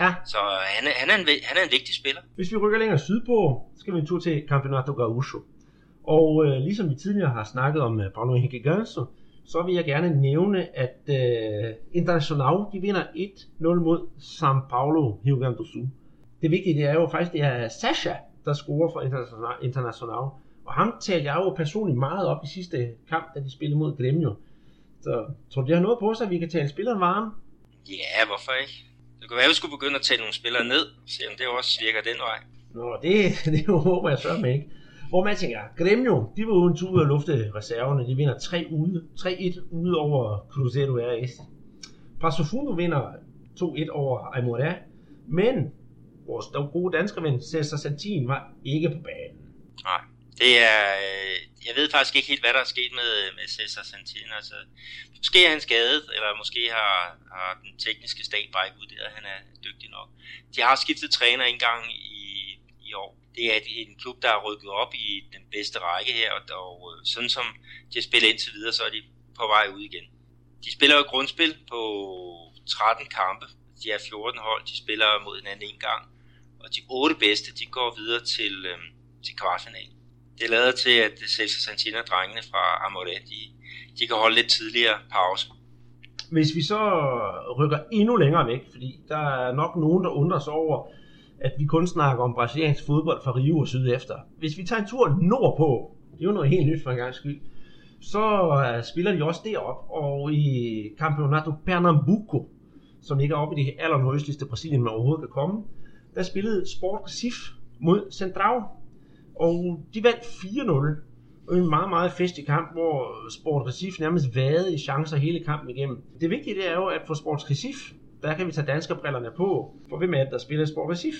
Ja. Så han, er, han, er en, han er en vigtig spiller. Hvis vi rykker længere sydpå, så skal vi en tur til Campeonato Gaúcho. Og øh, ligesom vi tidligere har snakket om uh, Bruno Henrique Ganso, så vil jeg gerne nævne, at øh, Internacional de vinder 1-0 mod São Paulo Rio Grande do Sul. Det vigtige det er jo faktisk, det er Sasha, der scorer for International. International. Og ham talte jeg jo personligt meget op i sidste kamp, da de spillede mod Gremio. Så tror du, det har noget på sig, at vi kan tale spilleren varme? Ja, hvorfor ikke? Det kunne være, at vi skulle begynde at tælle nogle spillere ned, se om det også virker den vej. Nå, det, det håber jeg så med ikke. Hvor man tænker, Gremio, de var uden tur at lufte reserverne. De vinder 3 ude, 3-1 ude over Cruzeiro RS. Pasofundo vinder 2-1 over Aymoré. Men vores gode danske ven Cesar Santin var ikke på banen. Det er, øh, jeg ved faktisk ikke helt, hvad der er sket med, øh, med Cesar Santin. Altså, måske er han skadet, eller måske har, har den tekniske stab bare ikke vurderet, at han er dygtig nok. De har skiftet træner en gang i, i år. Det er en klub, der er rykket op i den bedste række her, og, og øh, sådan som de har spillet indtil videre, så er de på vej ud igen. De spiller jo grundspil på 13 kampe. De er 14 hold, de spiller mod hinanden en gang og de otte bedste, de går videre til, øh, til kvartfinalen. Det lader til, at Celso Santina drengene fra Amore, de, de kan holde lidt tidligere pause. Hvis vi så rykker endnu længere væk, fordi der er nok nogen, der undrer sig over, at vi kun snakker om brasiliansk fodbold fra Rio og syd efter. Hvis vi tager en tur nordpå, det er jo noget helt nyt for en gang skyld, så øh, spiller de også derop og i Campeonato Pernambuco, som ligger oppe i det allernøjeste Brasilien, man overhovedet kan komme, der spillede Sport Recife mod Central, og de vandt 4-0. Og en meget, meget festlig kamp, hvor Sport Recife nærmest vade i chancer hele kampen igennem. Det vigtige det er jo, at for Sport Recife, der kan vi tage danske brillerne på. For hvem er det, der spiller Sport Recife?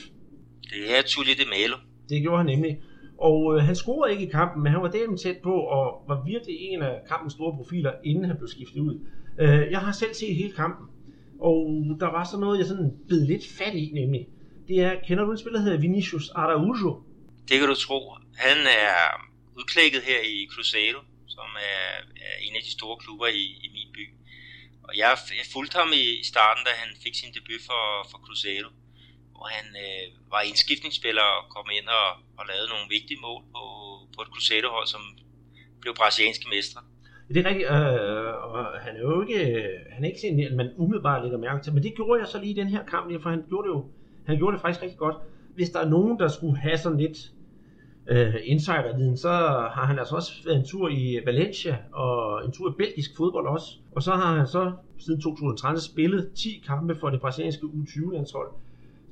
Det er Tulli de Melo. Det gjorde han nemlig. Og øh, han scorede ikke i kampen, men han var dermed tæt på, og var virkelig en af kampens store profiler, inden han blev skiftet ud. Øh, jeg har selv set hele kampen, og der var så noget, jeg sådan bed lidt fat i, nemlig det er, kender du en spiller, der hedder Vinicius Araujo? Det kan du tro. Han er udklækket her i Cruzeiro, som er, er en af de store klubber i, i min by. Og jeg, jeg fulgte ham i, i starten, da han fik sin debut for, for Cruzeiro, hvor han øh, var indskiftningsspiller og kom ind og, og lavede nogle vigtige mål på, på et Cruzeiro-hold, som blev brasilianske mestre. Det er rigtigt, øh, og han er jo ikke, han er ikke sådan, at man umiddelbart lægger mærke til, men det gjorde jeg så lige i den her kamp, for han gjorde det jo han gjorde det faktisk rigtig godt. Hvis der er nogen, der skulle have sådan lidt øh, insiderviden, så har han altså også været en tur i Valencia og en tur i belgisk fodbold også. Og så har han så siden 2013 spillet 10 kampe for det brasilianske U20-landshold.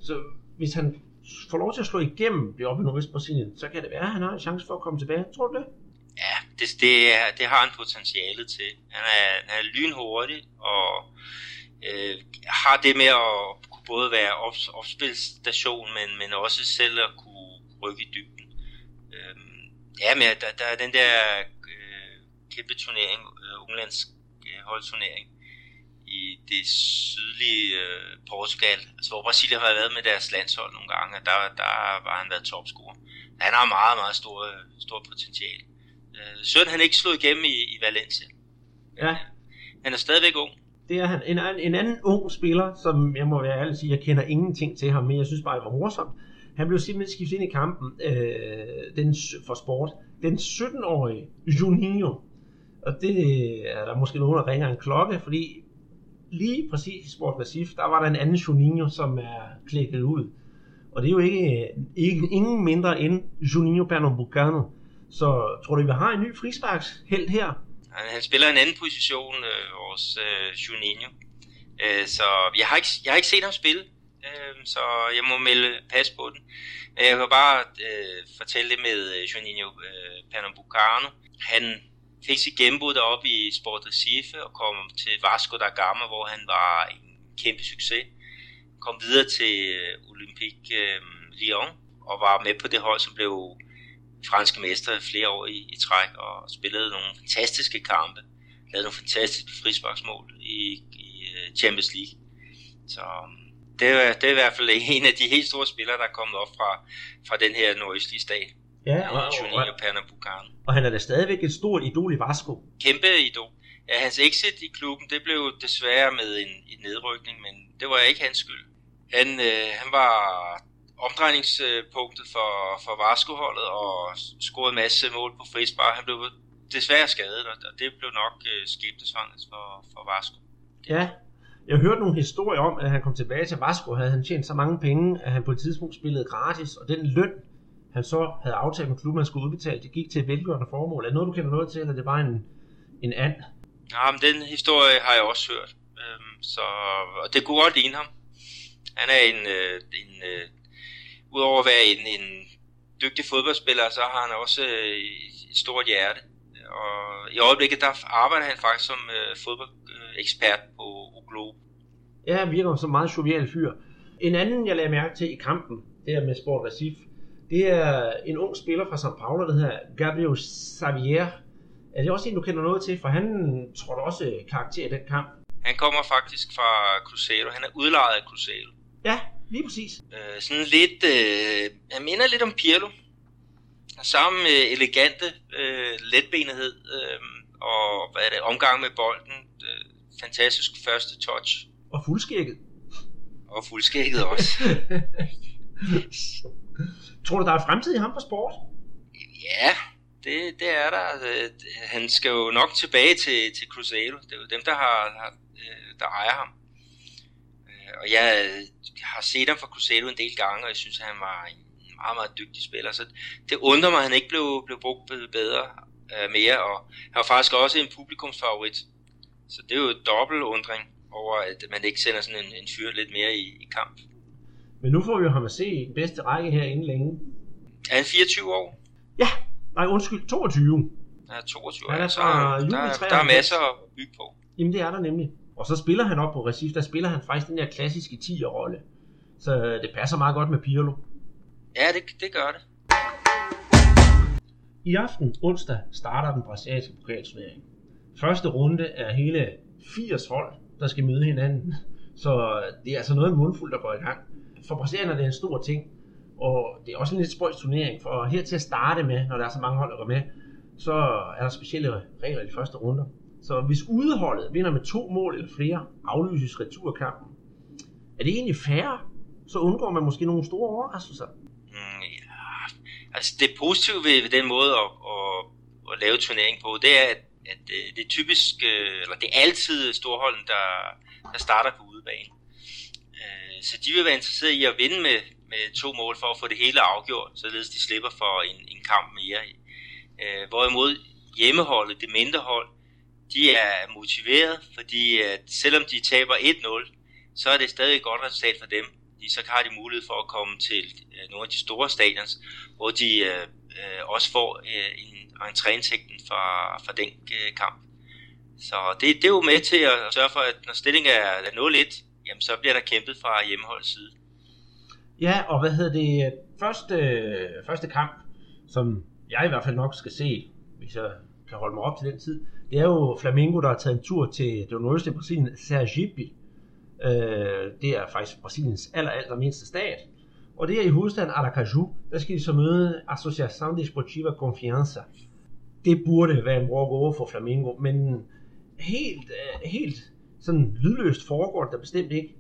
Så hvis han får lov til at slå igennem det op i Nordvest-Brasilien, så kan det være, at han har en chance for at komme tilbage. Tror du det? Ja, det, det, det har han potentiale til. Han er, han er lynhurtig, og øh, har det med at kunne både være op, opspilstation, men, men også selv at kunne rykke i dybden. Øh, ja, men der, der er den der øh, kæmpe turnering, øh, Unglands øh, holdturnering, i det sydlige øh, Portugal, altså hvor Brasilien har været med deres landshold nogle gange, og der, der var han været topscorer. Han har meget, meget stor, stor potentiale. Øh, Søren han ikke slået igennem i, i Valencia. Ja. Han er stadigvæk ung. Det er han. En, en anden ung spiller, som jeg må være ærlig sige, jeg kender ingenting til ham, men jeg synes bare, det var morsomt. Han blev simpelthen skiftet ind i kampen øh, den, for sport. Den 17-årige Juninho. Og det øh, er der måske nogen, der ringer en klokke, fordi lige præcis i Sport Massif, der var der en anden Juninho, som er klikket ud. Og det er jo ikke, øh, ikke ingen mindre end Juninho Pernambucano. Så tror du, vi har en ny frisparkshelt her? Han, han spiller en anden position, øh, vores øh, Juninho. Øh, så jeg har, ikke, jeg har ikke set ham spille, øh, så jeg må melde pas på den. Men jeg kan bare øh, fortælle det med øh, Juninho øh, Pernambucano. Han fik sit gennembrud deroppe i Sport Recife og kom til Vasco da Gama, hvor han var en kæmpe succes. Kom videre til øh, Olympique øh, Lyon og var med på det hold, som blev franske mester flere år i, i træk og spillede nogle fantastiske kampe. Lavede nogle fantastiske frisparksmål i, i øh, Champions League. Så øhm, det er, det er i hvert fald en af de helt store spillere, der er kommet op fra, fra den her nordøstlige stat. Ja, og, og, og, Pernambucano. og han er da stadigvæk et stort idol i Vasco. Kæmpe idol. Ja, hans exit i klubben, det blev desværre med en, en nedrykning, men det var ikke hans skyld. Han, øh, han var omdrejningspunktet for, for Vasco-holdet og scorede en masse mål på frispark. Han blev desværre skadet, og det blev nok øh, skæbnesvangret for, for Vasco. Ja, jeg hørte nogle historier om, at han kom tilbage til Vasco, havde han tjent så mange penge, at han på et tidspunkt spillede gratis, og den løn, han så havde aftalt med klubben, han skulle udbetale, det gik til et velgørende formål. Er det noget, du kender noget til, eller er det bare en, en and? Ja, men den historie har jeg også hørt. Øhm, så og det kunne godt ligne ham. Han er en, øh, en øh, udover at være en, en dygtig fodboldspiller, så har han også øh, et stort hjerte. Og i øjeblikket, der arbejder han faktisk som øh, fodboldekspert på Globe. Ja, han virker som en meget jovial fyr. En anden, jeg lagde mærke til i kampen, det er med Sport Recife, det er en ung spiller fra São Paulo, der hedder Gabriel Xavier. Er det også en, du kender noget til? For han tror du også karakter i den kamp. Han kommer faktisk fra Cruzeiro. Han er udlejet af Cruzeiro. Ja, lige præcis. Øh, sådan lidt, øh, han minder lidt om Pirlo. Samme øh, elegante øh, letbenethed øh, og hvad er det, omgang med bolden. Øh, fantastisk første touch. Og fuldskægget. Og fuldskægget også. Tror du, der er fremtid i ham for sport? Ja, det, det er der. Øh, han skal jo nok tilbage til, til Cruzeiro. Det er jo dem, der, har, har, øh, der ejer ham. Øh, og jeg har set ham for Cruzeiro en del gange, og jeg synes, han var en meget, meget dygtig spiller. Så det undrer mig, at han ikke blev, blev brugt bedre mere. Og han var faktisk også en publikumsfavorit. Så det er jo et dobbelt undring over, at man ikke sender sådan en, en fyr lidt mere i, i kamp. Men nu får vi jo ham at se i bedste række her inden længe. Er han 24 år? Ja, nej undskyld, 22. Ja, 22 år. Ja, så, der, der er masser at bygge på. Jamen det er der nemlig. Og så spiller han op på Recif, der spiller han faktisk den der klassiske 10'er-rolle. Så det passer meget godt med Pirlo. Ja, det, det gør det. I aften, onsdag, starter den brasilianske pokalturnering. Første runde er hele 80 hold, der skal møde hinanden. Så det er altså noget mundfuldt, der går i gang. For Brasilien er det en stor ting, og det er også en lidt spøjs turnering, for her til at starte med, når der er så mange hold, der går med, så er der specielle regler i de første runder. Så hvis udeholdet vinder med to mål eller flere, aflyses returkampen. Er det egentlig færre? Så undgår man måske nogle store overraskelser. Altså det positive ved, ved den måde at, at, at lave turnering på, det er, at, at det er typisk, øh, eller det er altid storholden, der, der starter på udebane. Øh, så de vil være interesserede i at vinde med, med to mål for at få det hele afgjort, således de slipper for en, en kamp mere. Øh, hvorimod hjemmeholdet, det mindre hold, de er motiveret, fordi at selvom de taber 1-0, så er det stadig et godt resultat for dem fordi så har de mulighed for at komme til øh, nogle af de store stadions, hvor de øh, øh, også får øh, en entréindtægten fra, fra den øh, kamp. Så det, det er jo med til at sørge for, at når stillingen er 0-1, jamen så bliver der kæmpet fra hjemmeholdets side. Ja, og hvad hedder det? Øh, første, første kamp, som jeg i hvert fald nok skal se, hvis jeg kan holde mig op til den tid, det er jo Flamengo, der har taget en tur til det nordøstlige Brasilien, Sergipe. Øh, det er faktisk Brasiliens aller, aller mindste stat. Og det er i hovedstaden Aracaju, der skal de så møde Associação Desportiva Confiança. Det burde være en walk over for Flamengo, men helt, øh, helt sådan lydløst foregår det bestemt ikke.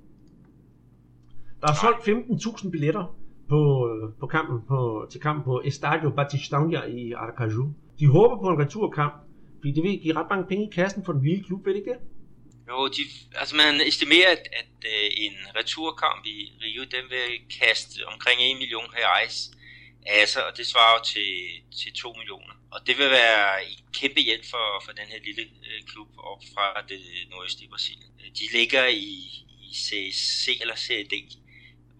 Der er solgt 15.000 billetter på, øh, på kampen på, til kampen på Estadio Batistania i Aracaju. De håber på en returkamp, fordi det vil give ret mange penge i kassen for den lille klub, ved det ikke det? Jo, de, altså man estimerer, at, at uh, en returkamp i Rio, den vil kaste omkring 1 million reais. Altså, og det svarer jo til, til 2 millioner. Og det vil være en kæmpe hjælp for, for den her lille uh, klub op fra det nordøstlige Brasilien. De ligger i, i C eller CD.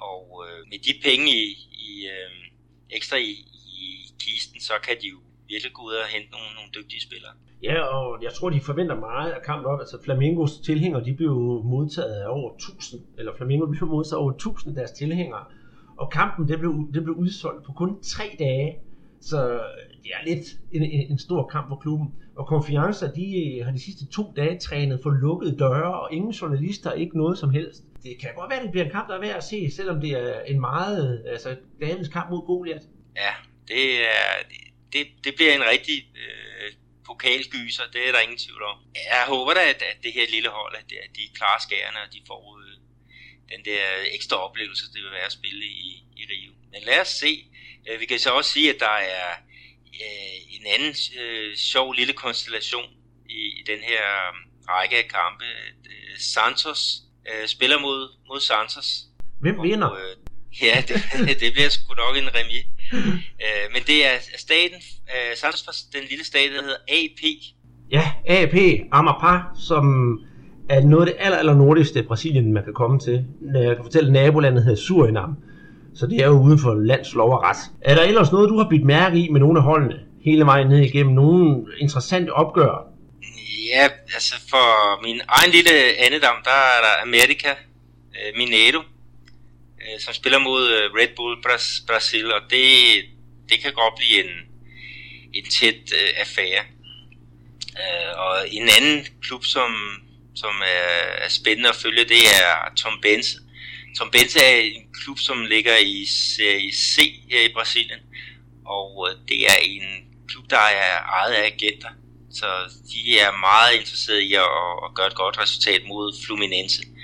Og uh, med de penge i, i uh, ekstra i, i kisten, så kan de jo virkelig gå ud og hente nogle, nogle dygtige spillere. Ja, og jeg tror, de forventer meget af kampen op. Altså Flamingos tilhængere, de blev modtaget af over 1000, eller Flamingo blev modtaget over 1000 af deres tilhængere. Og kampen, det blev, det blev udsolgt på kun tre dage. Så det er lidt en, en, en stor kamp for klubben. Og Confianza, de har de sidste to dage trænet for lukkede døre, og ingen journalister, ikke noget som helst. Det kan godt være, at det bliver en kamp, der er værd at se, selvom det er en meget, altså Davids kamp mod Goliath. Ja, det er, det, det bliver en rigtig øh, pokalgyser, det er der ingen tvivl om. Jeg håber da, at, at det her lille hold, at, at de klarer skærene, og de får øh, den der ekstra oplevelse, det vil være at spille i, i Rio. Men lad os se. Øh, vi kan så også sige, at der er øh, en anden øh, sjov lille konstellation i, i den her række af kampe. Øh, Santos øh, spiller mod, mod Santos. Hvem vinder? Og, øh, ja, det, det bliver sgu nok en remis. øh, men det er staten, øh, Santos den lille stat, der hedder AP. Ja, AP, Amapá, som er noget af det aller, aller nordligste Brasilien, man kan komme til. Jeg kan fortælle, at nabolandet hedder Surinam. Så det er jo uden for lands lov og ret. Er der ellers noget, du har bidt mærke i med nogle af holdene? Hele vejen ned igennem nogle interessante opgør? Ja, altså for min egen lille andedam, der er der Amerika, øh, Mineiro, øh, som spiller mod øh, Red Bull Bras- Brasil, og det, det kan godt blive en, en tæt øh, affære. Øh, og en anden klub, som, som er, er spændende at følge, det er Tom Benz. Tom Benz er en klub, som ligger i Serie C her i Brasilien, og øh, det er en klub, der er ejet af agenter. Så de er meget interesserede i at, at gøre et godt resultat mod Fluminense øh,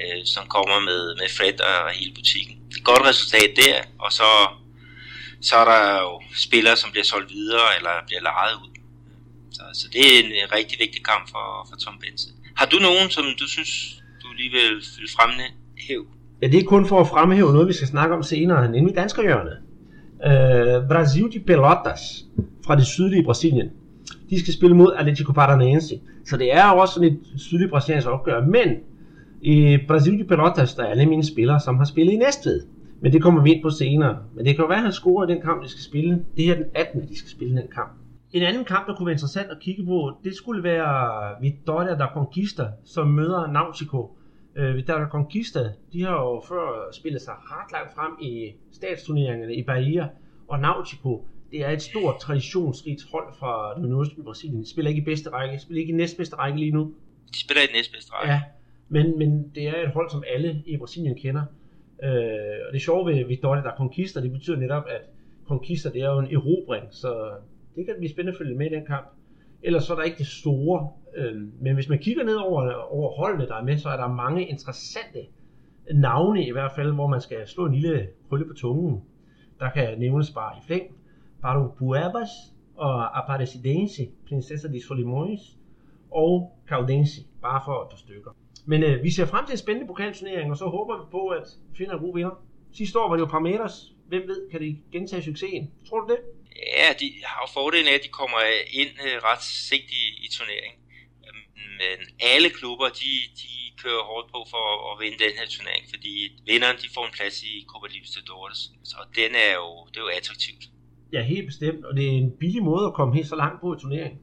Øh, som kommer med, med Fred og hele butikken. Et godt resultat der, og så, så er der jo spillere, som bliver solgt videre eller bliver lejet ud. Så, så det er en rigtig vigtig kamp for, for Tom Bense. Har du nogen, som du synes, du lige vil, vil fremhæve? Ja, det er kun for at fremhæve noget, vi skal snakke om senere, nemlig danskerhjørnet. Øh, Brasil de Pelotas fra det sydlige Brasilien. De skal spille mod Atletico Paranaense. Så det er jo også sådan et sydligt brasiliansk opgør. Men i Brasil de Pelotas, der er alle mine spillere, som har spillet i Næstved. Men det kommer vi ind på senere. Men det kan jo være, at han scorer i den kamp, de skal spille. Det her er den 18. de skal spille den kamp. En anden kamp, der kunne være interessant at kigge på, det skulle være Vitória da Conquista, som møder Nautico. Uh, Vitória da Conquista, de har jo før spillet sig ret langt frem i statsturneringerne i Bahia. Og Nautico, det er et stort traditionsrigt hold fra det nordøstlige Brasilien. De spiller ikke i bedste række, de spiller ikke i næstbedste række lige nu. De spiller i næstbedste række. Ja, men, men det er et hold, som alle i Brasilien kender. Øh, og det sjove ved Vitória da Conquista, det betyder netop, at Conquista det er jo en erobring, så det kan blive spændende at følge med i den kamp. Ellers så er der ikke det store. Øh, men hvis man kigger ned over, over holdene, der er med, så er der mange interessante navne i hvert fald, hvor man skal slå en lille krølle på tungen. Der kan nævnes bare i flæng. Paro Buabas og Aparecidense, Princesa de Solimões og Caudense, bare for et par stykker. Men øh, vi ser frem til en spændende pokalturnering, og så håber vi på, at finder en god vinder. Sidste år var det jo Parmeters. Hvem ved, kan de gentage succesen? Tror du det? Ja, de har jo fordelen af, at de kommer ind øh, ret sent i, i turneringen. Men alle klubber, de, de kører hårdt på for at, at vinde den her turnering, fordi vinderen de får en plads i Copa Libertadores. Så den er jo, det er jo attraktivt. Ja, helt bestemt, og det er en billig måde at komme helt så langt på i turneringen.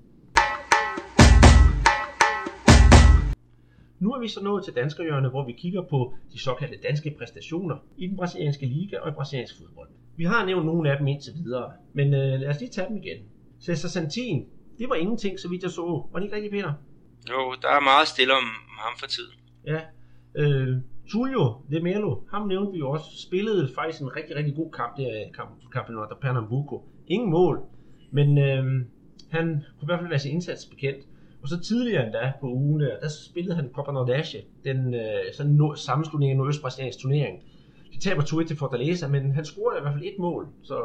Nu er vi så nået til danskerhjørnet, hvor vi kigger på de såkaldte danske præstationer i den brasilianske liga og i brasiliansk fodbold. Vi har nævnt nogle af dem indtil videre, men øh, lad os lige tage dem igen. Cesar Santin, det var ingenting, så vidt jeg så. Var det ikke rigtigt, Peter? Jo, der er meget stille om ham for tiden. Ja. Øh, Tulio de Melo, ham nævnte vi jo også, spillede faktisk en rigtig, rigtig god kamp der i kampen under Pernambuco. Ingen mål, men øh, han kunne i hvert fald være sin indsats bekendt. Og så tidligere endda på ugen der, der spillede han Copa Nordage, den øh, sådan no, sammenslutning af nordøstbrasiliansk turnering. De taber 2-1 til Fortaleza, men han scorede i hvert fald et mål, så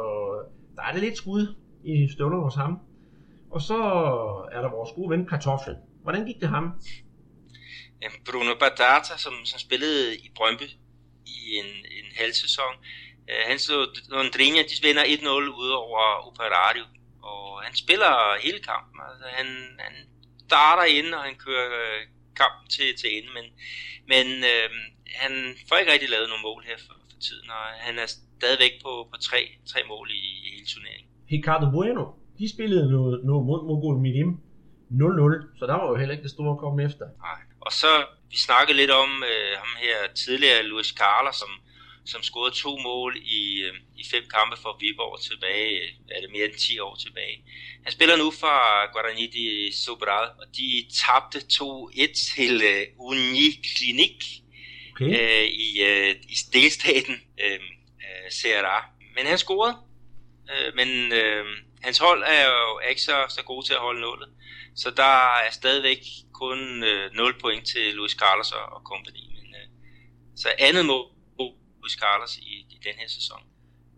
der er det lidt skud i støvlerne hos ham. Og så er der vores gode ven Kartoflen. Hvordan gik det ham? Bruno Badata, som, som spillede i Brøndby i en, en halv sæson, øh, han så Londrina, de vinder 1-0 ud over Operario, og han spiller hele kampen. Altså, han, han starter ind, og han kører øh, kampen til, til ende, men, men øh, han får ikke rigtig lavet nogle mål her for, for tiden, og han er stadigvæk på, på tre, tre mål i, i hele turneringen. Ricardo Bueno, de spillede noget, noget mod Mogul Midim 0-0, så der var jo heller ikke det store at komme efter. Nej. Og så, vi snakkede lidt om øh, ham her tidligere, Luis Carlos, som, som scorede to mål i, øh, i fem kampe for Viborg tilbage, er det mere end 10 år tilbage. Han spiller nu for Guarani de Sobral, og de tabte 2-1 til øh, Uniclinic okay. øh, i, øh, i delstaten øh, øh, Ceará. Men han scorede, øh, men øh, hans hold er jo ikke så, så god til at holde nullet. Så der er stadigvæk kun øh, 0 point til Luis Carlos og, og company. Men, øh, så andet mål Luis Carlos i, i den her sæson.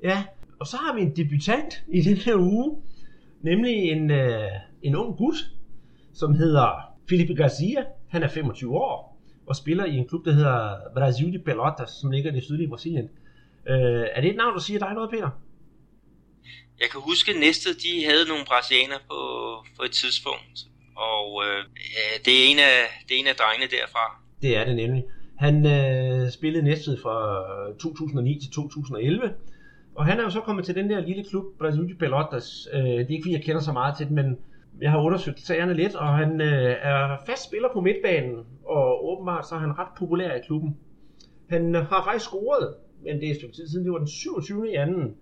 Ja, og så har vi en debutant i den her uge, nemlig en, øh, en ung gut, som hedder Felipe Garcia. Han er 25 år og spiller i en klub, der hedder Brasil de Pelotas, som ligger i det sydlige Brasilien. Øh, er det et navn, der siger dig noget, Peter? Jeg kan huske, at næste de havde nogle brasilianer på, på et tidspunkt, og øh, det, er en af, det er en af drengene derfra. Det er det nemlig. Han øh, spillede næstved fra øh, 2009 til 2011, og han er jo så kommet til den der lille klub, Brasil de Pelotas. Øh, det er ikke fordi, jeg kender så meget til den, men jeg har undersøgt sagerne lidt, og han øh, er fast spiller på midtbanen, og åbenbart så er han ret populær i klubben. Han har faktisk scoret, men det er et stykke tid siden, det var den 27. i anden,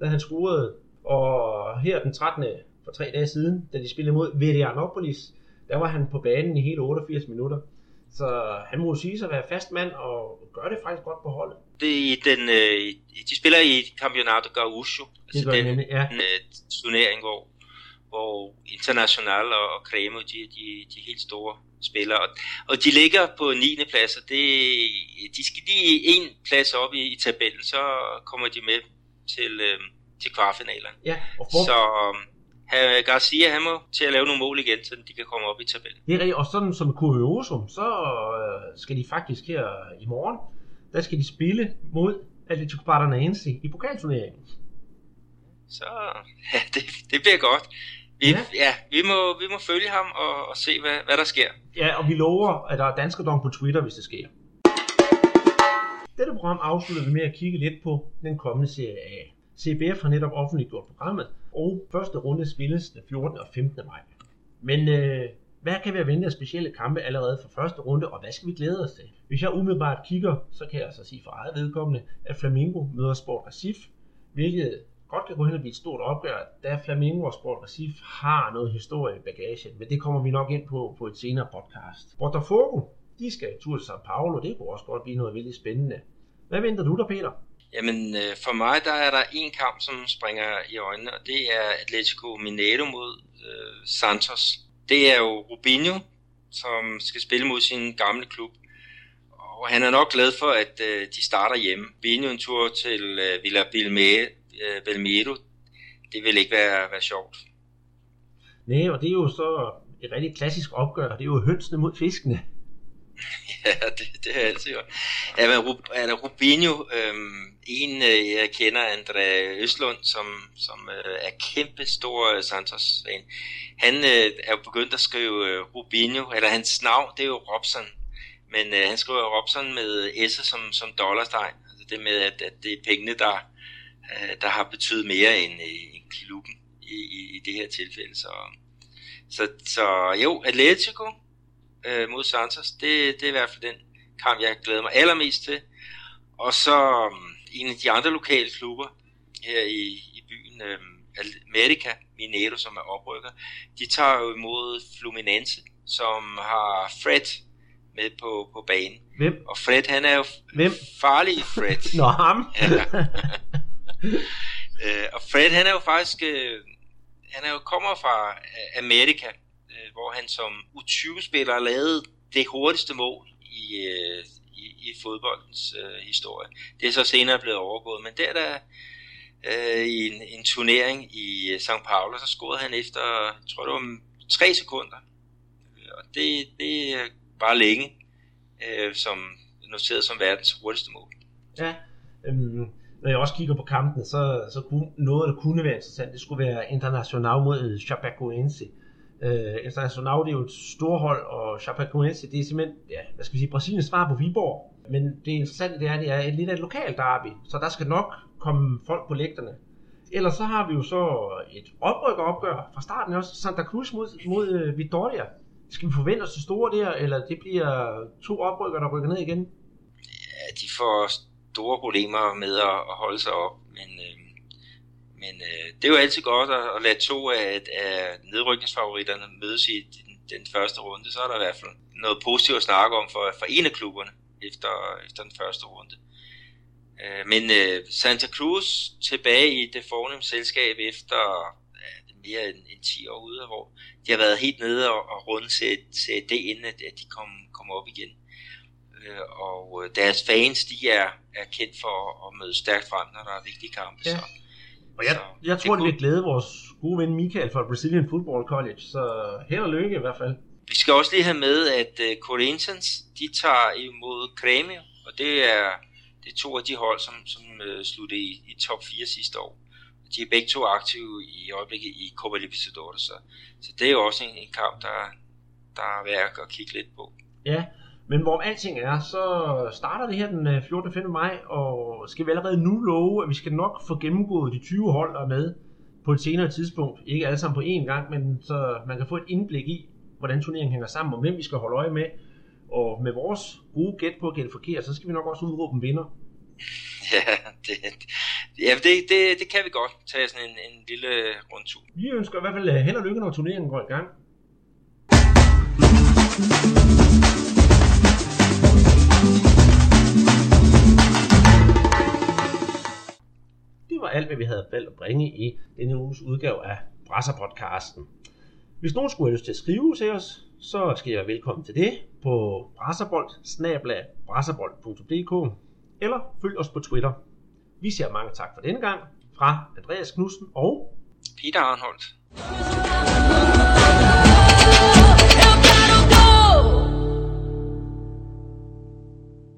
da han scorede, og her den 13 for tre dage siden, da de spillede mod Verianopolis, der var han på banen i hele 88 minutter. Så han må sige sig at være fast mand og gør det faktisk godt på holdet. Det er den, øh, de spiller i Campeonato Gaúcho, altså den, nemlig, ja. den øh, turnering, hvor, hvor International og, og Cremo, de, de, de helt store spillere. Og, og de ligger på 9. plads, og det, de skal lige en plads op i, i tabellen, så kommer de med til, øh, til kvartfinalerne. Ja, og for... Så Garcia, han må til at lave nogle mål igen, så de kan komme op i tabellen. Det er rigtigt, og sådan som kuriosum, så øh, skal de faktisk her i morgen, der skal de spille mod Atletico Paranaense i pokalturneringen. Så ja, det, det bliver godt. Vi, ja. ja vi, må, vi må følge ham og, og se, hvad, hvad der sker. Ja, og vi lover, at der er danskerdom på Twitter, hvis det sker. Dette program afslutter vi med at kigge lidt på den kommende serie A. CBF har netop offentliggjort programmet, og første runde spilles den 14. og 15. maj. Men øh, hvad kan vi vente af specielle kampe allerede fra første runde, og hvad skal vi glæde os til? Hvis jeg umiddelbart kigger, så kan jeg altså sige for eget vedkommende, at Flamingo møder Sport Recife, hvilket godt kan gå hen og blive et stort opgør, da Flamingo og Sport Recife har noget historie i bagagen, men det kommer vi nok ind på på et senere podcast. Botafogo, de skal tur til São Paulo, det kunne også godt blive noget virkelig spændende. Hvad venter du der, Peter? Jamen, øh, for mig der er der en kamp, som springer i øjnene, og det er Atletico Mineiro mod øh, Santos. Det er jo Rubinho, som skal spille mod sin gamle klub. Og han er nok glad for, at øh, de starter hjemme. Rubinho en tur til øh, Villa øh, Belmiro. Det vil ikke være, være sjovt. Nej, og det er jo så et rigtig klassisk opgør. Det er jo hønsene mod fiskene. ja, det, det er altid godt. Ja, men Rubinho, øhm, en øh, jeg kender, André Østlund, som, som øh, er kæmpe stor øh, Santos-fan. Han øh, er jo begyndt at skrive øh, Rubinho, eller hans navn, det er jo Robson. Men øh, han skriver Robson med øh, S som, som dollartegn. Altså det med, at, at det er pengene, der, øh, der har betydet mere end, øh, end klubben i, i, i det her tilfælde. Så, så, så jo, Atletico, øh, mod Santos. Det, det er i hvert fald den kamp, jeg glæder mig allermest til. Og så um, en af de andre lokale klubber her i, i byen, øh, America Mineiro, som er oprykker, de tager jo imod Fluminense, som har Fred med på, på banen. Hvem? Og Fred, han er jo Hvem? farlig Fred. Nå, ham. Øh, og Fred, han er jo faktisk, øh, han er jo kommer fra øh, Amerika, øh, hvor han som U20-spiller lavede det hurtigste mål i, øh, i, i fodboldens øh, historie. Det er så senere blevet overgået, men der der øh, i en, en turnering i øh, São Paulo, så scorede han efter, jeg tror det var tre sekunder. Øh, og det, det er bare længe, øh, som noteret som verdens hurtigste mål. Ja, øhm, når jeg også kigger på kampen, så, så kunne noget, der kunne være interessant, det skulle være International mod øh, Chapecoense. Øh, International det er jo et stort hold, og Chapecoense det er simpelthen, ja, hvad skal vi sige, Brasiliens svar på Viborg. Men det interessante det er, at det er et lidt af et lokalt derby, så der skal nok komme folk på lægterne. Ellers så har vi jo så et oprykkeropgør fra starten også, Santa Cruz mod, mod uh, Vitoria. Skal vi forvente os det store der, eller det bliver to oprykker, der rykker ned igen? Ja, de får store problemer med at, at holde sig op, men, øh, men øh, det er jo altid godt at, at lade to af, af nedrykningsfavoritterne mødes i den, den første runde, så er der i hvert fald noget positivt at snakke om for, for en af klubberne efter, efter den første runde. Øh, men øh, Santa Cruz tilbage i det fornemme selskab efter ja, mere end, end 10 år ude, hvor de har været helt nede og, og runde Serie D, inden at, at de kom, kom op igen. Øh, og deres fans, de er, er kendt for at møde stærkt frem, når der er vigtige kampe. Ja. Så, Og jeg, så jeg tror, det kunne- vil glæde vores gode ven Michael fra Brazilian Football College, så held og lykke i hvert fald. Vi skal også lige have med, at uh, Corinthians, de tager imod Grêmio, og det er, det er to af de hold, som, som uh, sluttede i, i top 4 sidste år. De er begge to aktive i øjeblikket i Copa Libertadores, så, så det er jo også en, en kamp, der, der er værd at kigge lidt på. Ja, men hvorom alting er, så starter det her den øh, 14. 5. maj, og skal vi allerede nu love, at vi skal nok få gennemgået de 20 hold, der er med på et senere tidspunkt. Ikke alle sammen på én gang, men så man kan få et indblik i, hvordan turneringen hænger sammen, og hvem vi skal holde øje med. Og med vores gode gæt på at gætte forkert, så skal vi nok også udråbe en vinder. Ja, det, ja det, det, det kan vi godt tage sådan en, en lille rundtur. Vi ønsker i hvert fald øh, held og lykke, når turneringen går i gang. Var alt, hvad vi havde valgt at bringe i denne uges udgave af Brasser-podcasten. Hvis nogen skulle have lyst til at skrive til os, så skal jeg være velkommen til det på brasserbold eller følg os på Twitter. Vi siger mange tak for denne gang fra Andreas Knudsen og Peter Arnholdt.